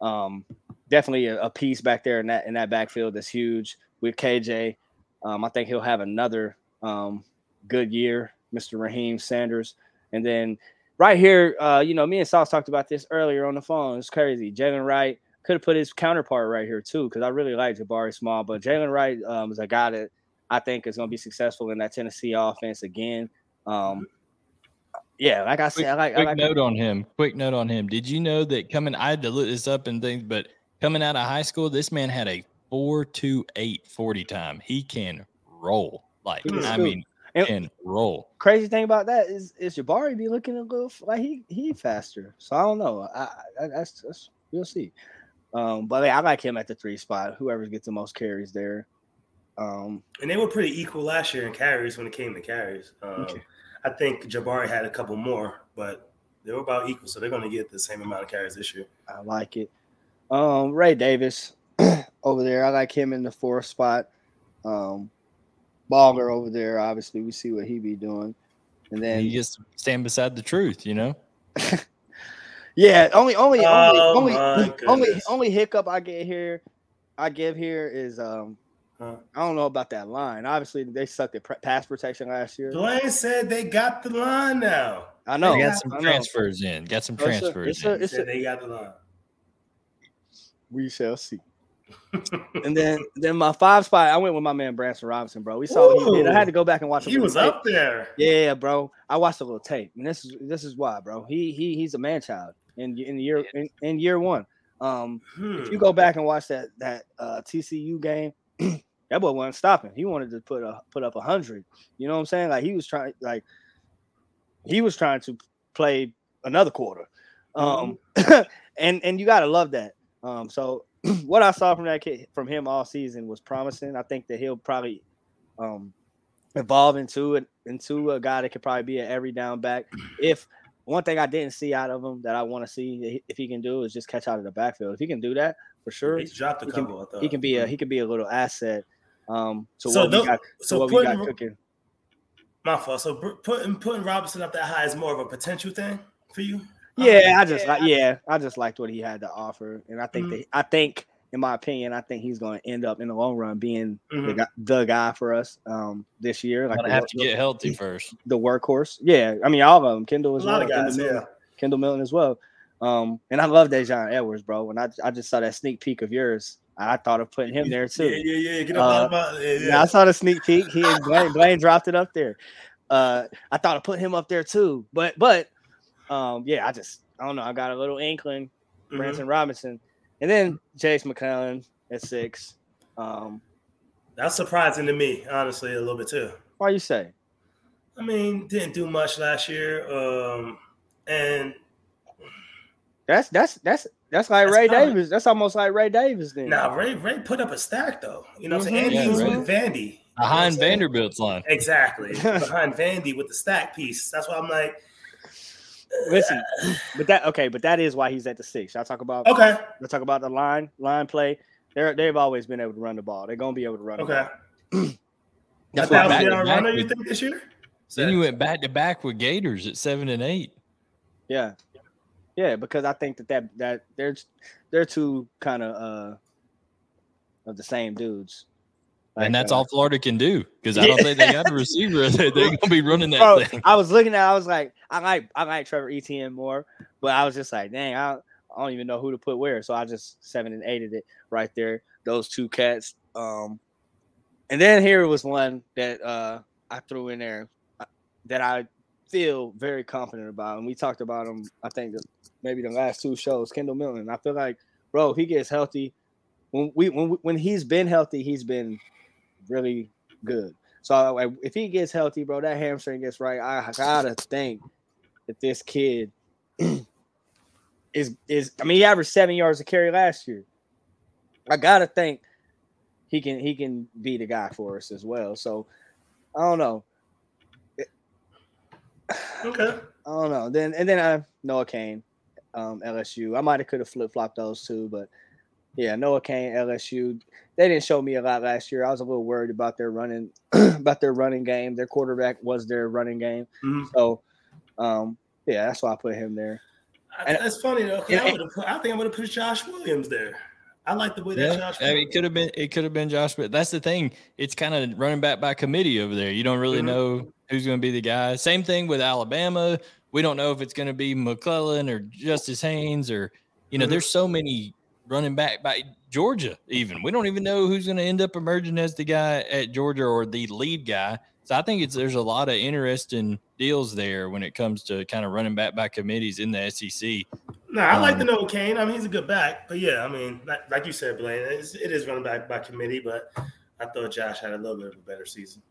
C: Um, definitely a, a, piece back there in that in that backfield that's huge with KJ. Um, I think he'll have another um, good year, Mr. Raheem Sanders. And then right here, uh, you know, me and Sauce talked about this earlier on the phone. It's crazy. Jalen Wright, could have put his counterpart right here too, because I really like Jabari Small. But Jalen Wright um, is a guy that I think is going to be successful in that Tennessee offense again. Um, yeah, like I said,
B: quick,
C: I like.
B: Quick
C: I like
B: note on him. Quick note on him. Did you know that coming? I had to look this up and things, but coming out of high school, this man had a four two eight forty time. He can roll. Like I mean, and roll.
C: Crazy thing about that is is Jabari be looking a little like he he faster. So I don't know. I, I that's, that's we'll see. Um, but I like him at the three spot. Whoever gets the most carries there. Um,
D: and they were pretty equal last year in carries when it came to carries. Um, okay. I think Jabari had a couple more, but they were about equal, so they're going to get the same amount of carries this year.
C: I like it. Um, Ray Davis [CLEARS THROAT] over there, I like him in the fourth spot. Um, Baller over there, obviously, we see what he be doing, and then
B: you just stand beside the truth, you know. [LAUGHS]
C: Yeah, only only oh only [LAUGHS] only, only only hiccup I get here, I give here is um huh. I don't know about that line. Obviously, they sucked at pass protection last year.
D: Blaine said they got the line now.
C: I know.
B: They got some transfers in. Got some transfers.
D: It's a, it's a, it's a, they got the line.
C: We shall see. [LAUGHS] and then then my five spot, I went with my man Branson Robinson, bro. We saw what he did. I had to go back and watch.
D: He was
C: tape.
D: up there.
C: Yeah, bro. I watched a little tape, and this is this is why, bro. He he he's a man child in in year in, in year one. Um, hmm. if you go back and watch that that uh, TCU game, [CLEARS THROAT] that boy wasn't stopping. He wanted to put a put up a hundred. You know what I'm saying? Like he was trying, like he was trying to play another quarter. Um, mm-hmm. [CLEARS THROAT] and and you gotta love that. Um, so [CLEARS THROAT] what I saw from that kid from him all season was promising. I think that he'll probably um, evolve into it into a guy that could probably be an every down back. If one thing I didn't see out of him that I want to see if he can do is just catch out of the backfield. If he can do that for sure,
D: He's dropped a
C: he
D: couple.
C: can, he can be a he can be a little asset. Um, to
D: So
C: what
D: tho-
C: we got, to
D: so
C: what we got
D: putting-
C: cooking.
D: My fault. So putting putting Robinson up that high is more of a potential thing for you.
C: Yeah, I just like yeah, I just liked what he had to offer, and I think that I think, in my opinion, I think he's going to end up in the long run being the,
D: Mhm.
C: guy, the guy for us um, this year. Like
B: Gonna
C: the,
B: have to
C: work-
B: get healthy first.
C: the workhorse. Yeah, I mean all of them. Kendall
D: A lot
C: well.
D: of guys.
C: Kendall,
D: Yeah.
C: Milton, Kendall Milton as well. Um, and I love Daijun Edwards, bro. When I I just saw that sneak peek of yours, I thought of putting him there too.
D: Yeah, yeah, yeah. Get up
C: Uh,
D: out about yeah,
C: Yeah,
D: yeah.
C: I saw the sneak peek. He and Blaine, Blaine dropped it up there. Uh, I thought I put him up there too, but but um, yeah, I just I don't know. I got a little inkling.
D: Mhm.
C: Branson Robinson, and then Jase McClellan at six. Um,
D: That's surprising to me, honestly, a little bit too.
C: why you say?
D: I mean, didn't do much last year. Um, and
C: That's that's that's that's like
D: That's
C: Ray
D: common.
C: Davis. That's almost like Ray Davis then.
D: now Ray Ray put up a stack though. You know what I'm saying?
C: Mhm.
D: And
B: Yeah,
D: he was with Vandy. You know
B: Behind? Vanderbilt's line.
D: Exactly. [LAUGHS] Behind Vandy with the stack piece. That's why I'm like,
C: Listen, but that okay, but that is why he's at the six. I talk about
D: okay,
C: I talk about the line line play. They're they've always been able to run the ball. They're gonna be able to run.
D: okay.
C: The ball. [CLEARS THROAT] That's
B: why
C: why
B: back
D: thousand
B: to
D: yard
B: back
D: runner, you think this year?
B: Then you went back to back with Gators at seven and eight.
C: Yeah, yeah, because I think that that that they're they're two kind of uh of the same dudes.
B: And that's all Florida can do because I don't think they got a receiver. [LAUGHS] They're going to be running that
C: Bro,
B: thing.
C: I was looking at, I was like, I like I like Trevor Etienne more, but I was just like, dang, I, I don't even know who to put where. So I just seven and eighted it right there. Those two cats. Um, and then here was one that uh I threw in there uh, that I feel very confident about, and we talked about him. I think the, maybe the last two shows, Kendall Milton. I feel like, bro, he gets healthy. When we when when he's been healthy, he's been really good. So if he gets healthy, bro, that hamstring gets right. I gotta think that this kid [CLEARS THROAT] is is. I mean, he averaged seven yards a carry last year. I gotta think he can he can be the guy for us as well. So I don't know.
D: Okay. [SIGHS]
C: I don't know. Then and then I Noah Cain, um, LSU. I might have could have flip flopped those two, but yeah, Noah Cain, LSU. They didn't show me a lot last year. I was a little worried about their running [CLEARS THROAT] about their running game. Their quarterback was their running game.
D: Mhm.
C: So um, yeah, that's why I put him there.
D: I- That's funny though. 'cause
C: Yeah,
D: I,
C: and-
D: put, I think I would have put Josh Williams there. I like the way that
B: Yeah,
D: Josh.
B: I mean, it could have been it could have been Josh, but that's the thing. It's kind of running back by committee over there. You don't really
D: Mhm.
B: know who's going to be the guy. Same thing with Alabama. We don't know if it's going to be McClellan or Justice Haynes or you know.
D: Mhm.
B: There's so many running back by Georgia. Even we don't even know who's going to end up emerging as the guy at Georgia or the lead guy. So I think it's there's a lot of interesting deals there when it comes to kind of running back by committees in the SEC.
D: No, I like
B: Um,
D: the Noah Cain. I mean, he's a good back, but yeah, I mean, like, like you said, Blaine, it's, it is running back by committee. But I thought Josh had a little bit of a better season.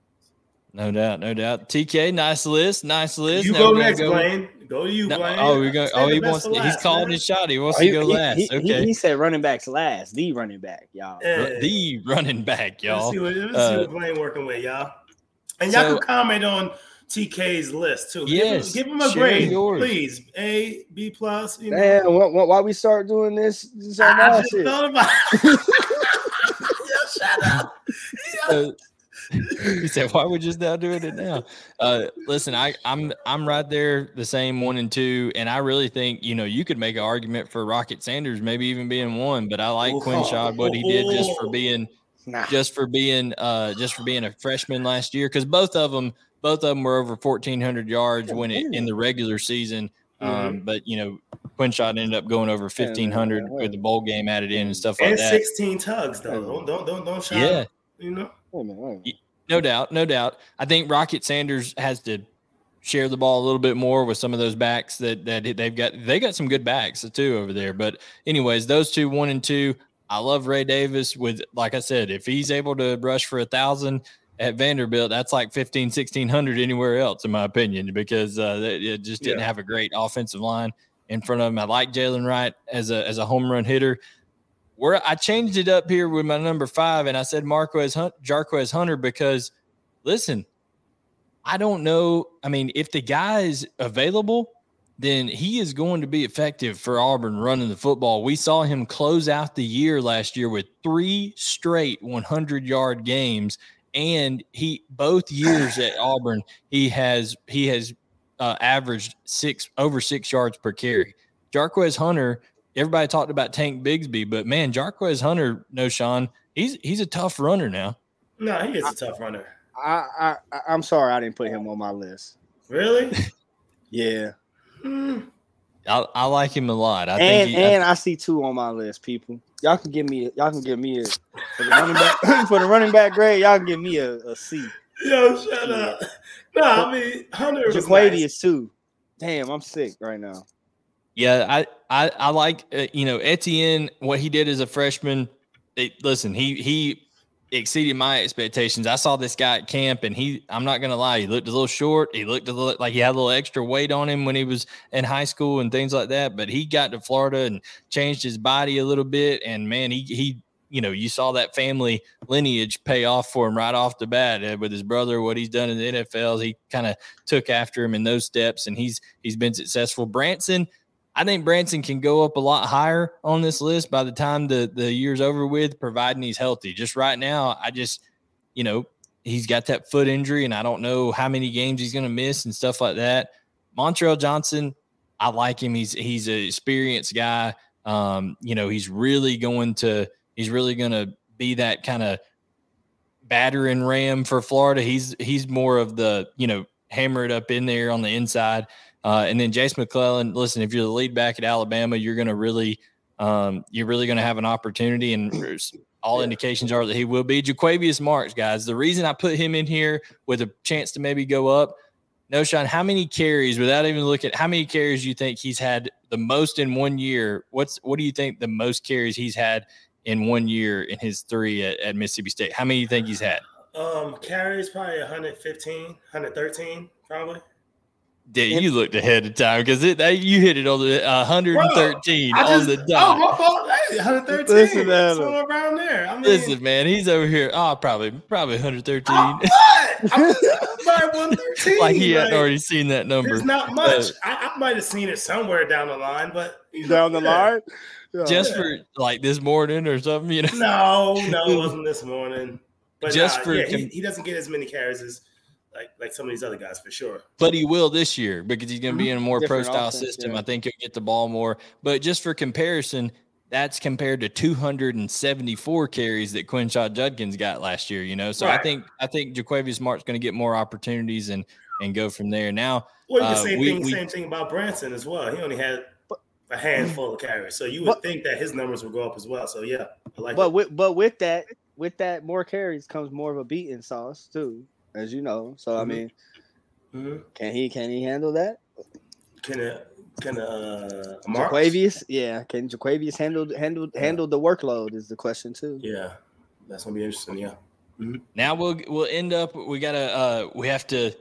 B: No doubt, no doubt. TK, nice list, nice list.
D: you
B: Now
D: go
B: we're gonna
D: next, Blaine. Go to you,
B: No,
D: Blaine.
B: oh, we're going. Oh,
D: the
B: he
D: best
B: wants.
D: for
B: To, he's
D: last,
B: calling
D: man.
B: his shot. He wants
C: Oh,
B: to
C: he,
B: go
C: he-
B: last.
C: he- he-
B: okay,
C: he said running backs last, the running back, y'all.
D: Hey,
B: the running back,
D: let's
B: y'all.
D: see what, let's see
B: Uh,
D: what Blaine working with, y'all. And y'all
B: so-
D: can comment on TK's list too.
B: Yes,
D: give him, give him a grade,
B: yours.
D: please. A, B plus. You know,
C: Man, why, why, why we start doing this? this on
D: I, I
C: our
D: just
C: shit?
D: thought about. [LAUGHS] Yo, shut up.
B: Uh, [LAUGHS] he said, "Why we just now doing it now?" Uh, listen, I, I'm I'm right there, the same one and two, and I really think you know you could make an argument for Rocket Sanders maybe even being one, but I like
D: Oh, [LAUGHS]
B: Quinshon what he did just for being
C: Nah.
B: just for being uh just for being a freshman last year because both of them both of them were over 1400 yards when it in the regular season
D: Mm-hmm.
B: um but you know Quinshon ended up going over 1500 with the bowl game added in and stuff like that.
D: and
B: that
D: 16 tugs though. Don't don't don't don't shout.
B: yeah
D: You know.
C: Wait a minute, wait a minute.
B: no doubt no doubt i think rocket sanders has to share the ball a little bit more with some of those backs that that they've got they got some good backs too over there but anyways those two one and two i love ray davis with like i said if he's able to rush for a thousand at vanderbilt that's like 15 1600 anywhere else in my opinion because uh it it just didn't
D: Yeah.
B: have a great offensive line in front of him i like jalen wright as a as a home run hitter where I changed it up here with my number five, and I said Marquez Hunt, Jarquez Hunter because listen, I don't know. I mean, if the guy is available, then he is going to be effective for Auburn running the football. We saw him close out the year last year with three straight 100 yard games. And he both years at [LAUGHS] Auburn, he has he has uh, averaged six over six yards per carry. Jarquez Hunter, everybody talked about Tank Bigsby, but man, Jarquez Hunter, Knowshon, he's he's a tough runner now.
D: No, he is a tough runner.
C: I, I I'm sorry I didn't put him on my list.
D: Really? [LAUGHS]
C: yeah.
B: I, I like him a lot. I
C: and
B: think he,
C: and I, see two on my list, people. Y'all can give me y'all can give me a for the running back [LAUGHS] for the running back grade. Y'all can give me a, a C.
D: Yo, shut up. No, I mean Hunter was
C: Jaquavius
D: nice.
C: too. Damn, I'm sick right now.
B: Yeah, I I, I like uh, you know Etienne what he did as a freshman. It, listen, he he exceeded my expectations. I saw this guy at camp, and he I'm not gonna lie, he looked a little short. He looked a little like he had a little extra weight on him when he was in high school and things like that. But he got to Florida and changed his body a little bit, and man, he he you know you saw that family lineage pay off for him right off the bat uh, with his brother. What he's done in the NFL, he kind of took after him in those steps, and he's he's been successful. Branson. I think Branson can go up a lot higher on this list by the time the, the year's over with, providing he's healthy. Just right now, I just, you know, he's got that foot injury and I don't know how many games he's going to miss and stuff like that. Montrell Johnson, I like him. He's he's an experienced guy. Um, you know, he's really going to he's really going to be that kind of battering ram for Florida. He's he's more of the, you know, hammer it up in there on the inside. Uh, and then Jase McClellan, listen, if you're the lead back at Alabama, you're going to really, um, you're really going to have an opportunity, and all indications are that he will be. Jaquavius Marks, guys. The reason I put him in here with a chance to maybe go up, Knowshon, how many carries without even looking? How many carries you think he's had the most in one year? What's what do you think the most carries he's had in one year in his three at, at Mississippi State? How many do you think he's had?
D: Um, carries probably 115, 113, probably.
B: Yeah, you looked ahead of time because it you hit it on the uh, 113
D: Bro,
B: on
D: just,
B: the dot.
D: Oh, my fault. Hey, 113.
C: Listen to
D: around there. I mean,
B: Listen, man, he's over here. Oh, probably probably 113.
D: I'm [LAUGHS] what? I'm by 113.
B: like he had
D: like,
B: already seen that number.
D: There's not uh, much. I, I might have seen it somewhere down the line, but
C: Down the
D: yeah.
C: line. Yeah.
B: just for like this morning or something, you know.
D: No, no, it [LAUGHS] wasn't this morning. But
B: Just
D: nah,
B: for
D: yeah,
B: com-
D: he, he doesn't get as many carries as like like some of these other guys for sure.
B: But he will this year because he's going to be in a more pro style
C: offense,
B: system.
C: yeah.
B: I think he'll get the ball more. But just for comparison, that's compared to 274 carries that Quinshon Judkins got last year. You know, so I think I think Jaquavius Mart's going to get more opportunities and and go from there. Now,
D: Well, you
B: Uh,
D: can say
B: we-
D: thing,
B: we-
D: same thing about Branson as well. He only had a handful of carries, so you would
C: But-
D: think that his numbers would go up as well. So yeah, I like
C: But
D: it.
C: with but with that with that more carries comes more of a beating sauce too, as you know. So I
D: Mhm.
C: mean,
D: Mhm.
C: can he can he handle that?
D: Can it? Can uh, Mark?
C: Jaquavius, yeah. Can Jaquavius handle handle handle the workload is the question too.
D: Yeah, that's gonna be interesting. Yeah.
B: Now we'll we'll end up. We gotta uh we have to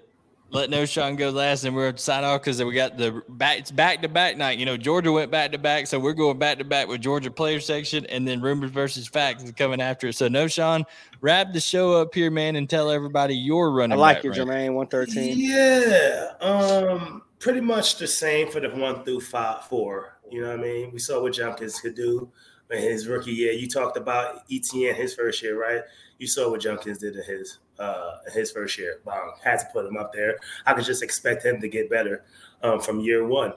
B: let Knowshon go last, and we're gonna sign off because we got the back. It's back to back night. You know, Georgia went back to back, so we're going back to back with Georgia player section, and then rumors versus facts is coming after it. So Knowshon, wrap the show up here, man, and tell everybody you're running.
C: I like
B: back
C: you. Jermaine. One thirteen.
D: Yeah. Um, pretty much the same for the one through five, four. You know what I mean? We saw what Judkins could do in his rookie year. You talked about Etienne his first year, right? You saw what Judkins did in his uh his first year. Wow, had to put him up there. I could just expect him to get better um, from year one.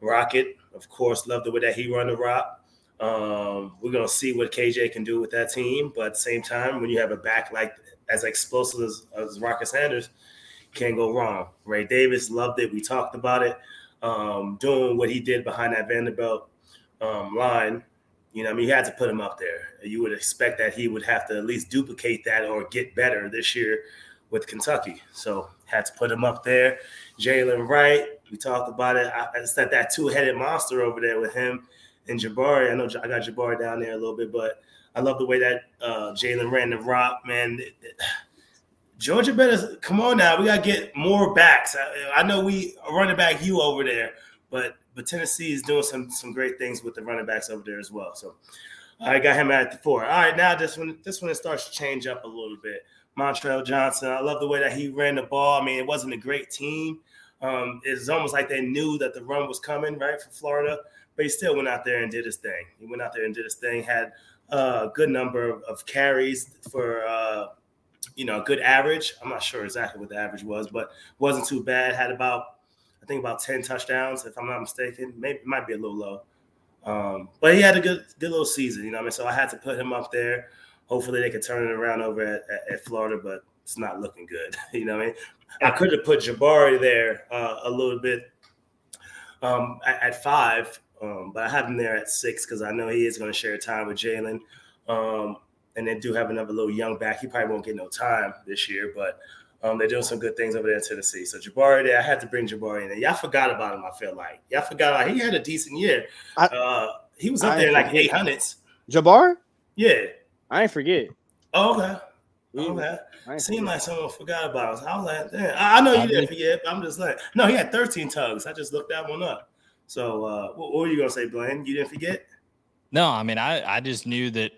D: Rocket, of course, love the way that he run the rock. Um, we're gonna see what KJ can do with that team, but at the same time, when you have a back like as explosive as, as Rocket Sanders, can't go wrong. Ray Davis loved it. We talked about it. Um, doing what he did behind that Vanderbilt um, line, you know, I mean, you had to put him up there. You would expect that he would have to at least duplicate that or get better this year with Kentucky. So had to put him up there. Jalen Wright, we talked about it. I, I said that two-headed monster over there with him and Jabari. I know I got Jabari down there a little bit, but I love the way that uh, Jalen ran the rock, man. [SIGHS] Georgia better come on now. We gotta get more backs. I, I know we running back you over there, but but Tennessee is doing some some great things with the running backs over there as well. So I got him at the four. All right, now this one, this one starts to change up a little bit. Montrell Johnson, I love the way that he ran the ball. I mean, it wasn't a great team. Um, it's almost like they knew that the run was coming, right, for Florida, but he still went out there and did his thing. He went out there and did his thing, had a good number of carries for, uh, you know, a good average. I'm not sure exactly what the average was, but wasn't too bad. Had about, think, about 10 touchdowns, if I'm not mistaken. Maybe it might be a little low. Um, but he had a good, good little season, you know. I mean, so I had to put him up there. Hopefully, they could turn it around over at, at, at Florida, but it's not looking good. [LAUGHS] You know what I mean? I could have put Jabari there uh, a little bit um, at, at, five, um, but I have him there at six because I know he is going to share time with Jalen. Um, and they do have another little young back. He probably won't get no time this year, but um, they're doing some good things over there in Tennessee. So Jabari there, I had to bring Jabari in there. Y'all forgot about him, I feel like. Y'all forgot about, he had a decent year. I, uh, he was up I there like eight hundreds.
C: Jabari?
D: Yeah.
C: I ain't forget.
D: Oh, okay. Okay. Seemed like someone forgot about us. I was like, damn. I, I know you didn't forget. I'm just like, no, he had 13 tugs. I just looked that one up. So uh, what, what were you gonna say, Blaine? You didn't forget?
B: No, I mean, I, I just knew that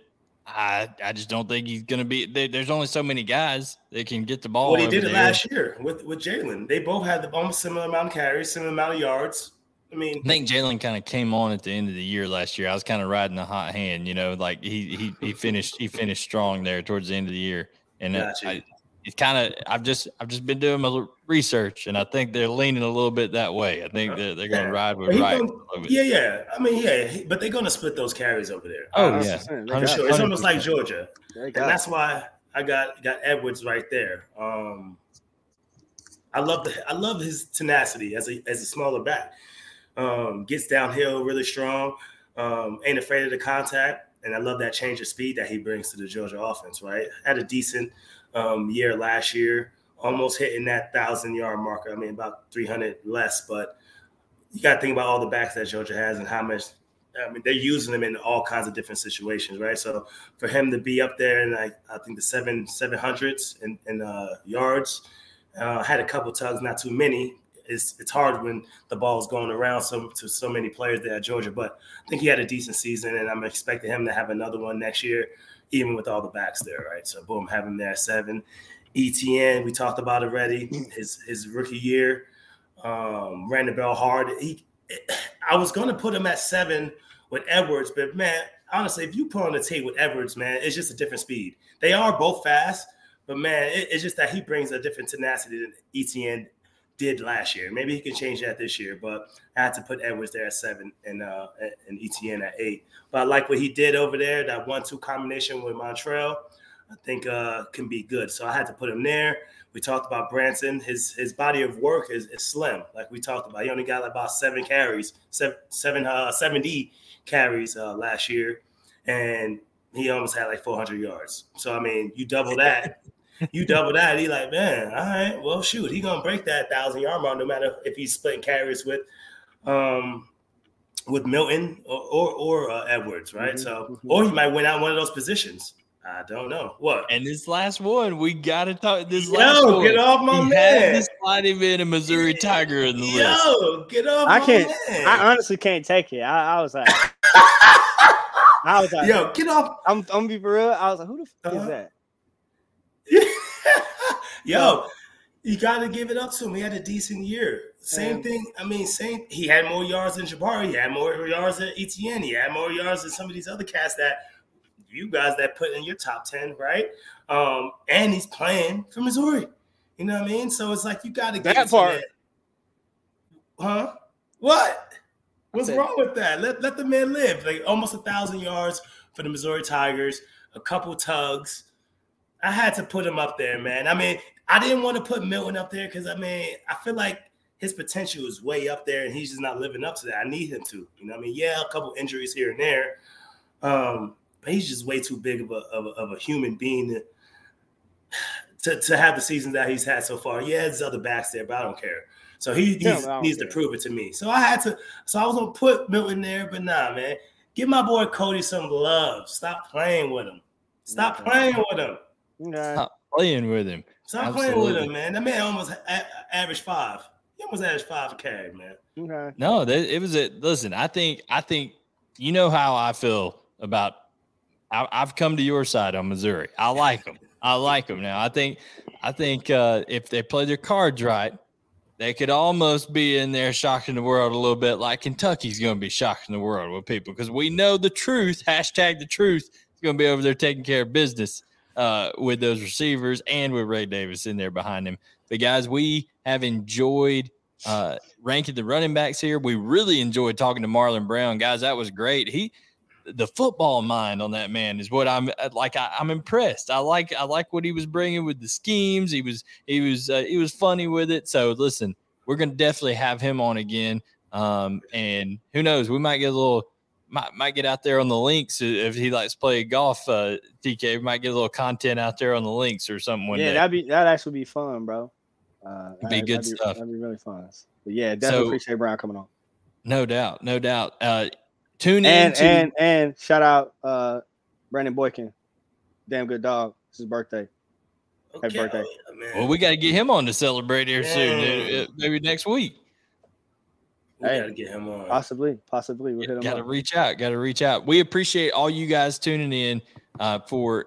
B: I I just don't think he's going to be. There, there's only so many guys that can get the ball.
D: Well, he did it there. last year with with Jalen. They both had the almost similar amount of carries, similar amount of yards. I mean,
B: I think Jalen kind of came on at the end of the year last year. I was kind of riding the hot hand, you know, like he he he finished he finished strong there towards the end of the year, and uh, gotcha. I, it's kind of I've just I've just been doing my research, and I think they're leaning a little bit that way. I think they're, they're going to ride with right.
D: Yeah, yeah. I mean, yeah, but they're going to split those carries over there.
B: Oh yeah,
D: for sure. It's almost like Georgia, and that's why I got got Edwards right there. Um, I love the I love his tenacity as a as a smaller back. Um, gets downhill really strong. Um, ain't afraid of the contact, and I love that change of speed that he brings to the Georgia offense. Right, had a decent um, year last year, almost hitting that thousand yard marker. I mean, about 300 less, but you got to think about all the backs that Georgia has and how much. I mean, they're using them in all kinds of different situations, right? So for him to be up there and I, I think the seven seven hundreds and in uh, yards, uh, had a couple tugs, not too many. It's it's hard when the ball is going around so to so many players there at Georgia, but I think he had a decent season, and I'm expecting him to have another one next year even with all the backs there, right? So boom, have him there at seven. Etienne, we talked about already. His his rookie year, um, ran the bell hard. He, [CLEARS THROAT] I was going to put him at seven with Edwards, but man, honestly, if you put on the tape with Edwards, man, it's just a different speed. They are both fast, but man, it, it's just that he brings a different tenacity than Etienne did last year. Maybe he can change that this year, but I had to put Edwards there at seven and uh and Etienne at eight. But I like what he did over there. That one-two combination with Montrell, I think uh can be good. So I had to put him there. We talked about Branson. His his body of work is, is slim, like we talked about. He only got like about seven carries, seven seven uh 70 carries uh last year, and he almost had like 400 yards. So I mean, you double that. [LAUGHS] [LAUGHS] you double that, he like, man, all right, well, shoot, he gonna break that thousand yard mark no matter if he's splitting carries with, um, with Milton or or, or uh, Edwards, right? Mm-hmm. So, mm-hmm. or he might win out one of those positions. I don't know what.
B: And this last one, we got to talk. This
D: Yo,
B: last one,
D: get off my
B: he
D: man.
B: Had slide him in a Missouri Tiger in the
D: Yo,
B: list.
D: Yo, get off.
C: I can't.
D: Man.
C: I honestly can't take it. I, I was like, [LAUGHS] I was like,
D: yo, get off.
C: I'm, I'm gonna be for real. I was like, who the fuck uh-huh. is that? [LAUGHS]
D: Yo, you got to give it up to him. He had a decent year. Same thing. I mean, same. He had more yards than Jabari. He had more yards than Etienne. He had more yards than some of these other cats that you guys that put in your top ten, right? Um, and he's playing for Missouri. You know what I mean? So it's like you got to get
C: that part.
D: That. Huh? What? What's said, wrong with that? Let let the man live. Like almost a thousand yards for the Missouri Tigers, a couple tugs. I had to put him up there, man. I mean, I didn't want to put Milton up there because I mean, I feel like his potential is way up there and he's just not living up to that. I need him to. You know, I mean, yeah, a couple injuries here and there. Um, but he's just way too big of a, of a, of a human being to, [SIGHS] to, have the season that he's had so far. Yeah, there's other backs there, but I don't care. So he yeah, needs care. to prove it to me. So I had to. So I was gonna put Milton there, but nah, man. Give my boy Cody some love. Stop playing with him. Stop playing with him.
B: Okay. Stop playing with him.
D: Stop Absolutely. playing with him, man. That man almost a- averaged five. He almost averaged five a carry, man.
C: Okay.
B: No, that, it was a listen. I think I think you know how I feel about I, have come to your side on Missouri. I like them. I like them now. I think, I think uh, if they play their cards right, they could almost be in there shocking the world a little bit, like Kentucky's going to be shocking the world with people because we know the truth. Hashtag the truth is going to be over there taking care of business uh, with those receivers and with Ray Davis in there behind him. But guys, we have enjoyed uh, ranking the running backs here. We really enjoyed talking to Marlon Brown, guys. That was great. He the football mind on that man is what I'm uh, like. I, am I'm impressed. I like I like what he was bringing with the schemes. He was he was uh, he was funny with it. So listen, we're gonna definitely have him on again. Um, and who knows, we might get a little might might get out there on the links if he likes to play golf. Uh, TK we might get a little content out there on the links or something. One
C: yeah,
B: day.
C: that'd be that'd actually be fun, bro. Uh,
B: be good
C: that'd
B: stuff.
C: Be, that'd be really fun. But yeah, definitely so, appreciate Brown coming on.
B: No doubt, no doubt. Uh, tune
C: and,
B: in to,
C: and and shout out uh Brandon Boykin, damn good dog. It's his birthday. Okay. Happy birthday.
B: Well, we got to get him on to celebrate here yeah. soon. Maybe next week.
D: We hey, gotta get him on.
C: Possibly, possibly. We'll
B: got to reach out. Got to reach out. We appreciate all you guys tuning in uh, for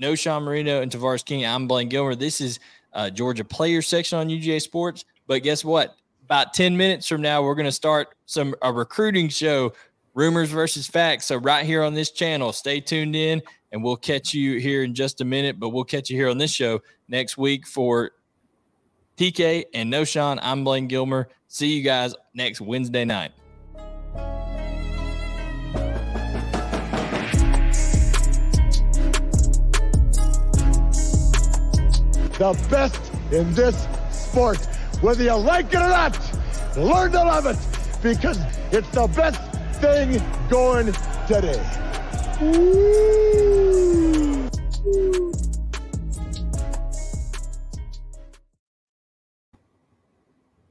B: Knowshon Moreno and Tavarres King. I'm Blaine Gilmer. This is uh, Georgia Player section on UGA Sports. But guess what? About 10 minutes from now, we're going to start some a recruiting show, rumors versus facts. So right here on this channel, stay tuned in, and we'll catch you here in just a minute. But we'll catch you here on this show next week for TK and Knowshon. I'm Blaine Gilmer. See you guys next Wednesday night.
A: The best in this sport, whether you like it or not, learn to love it because it's the best thing going today. Woo!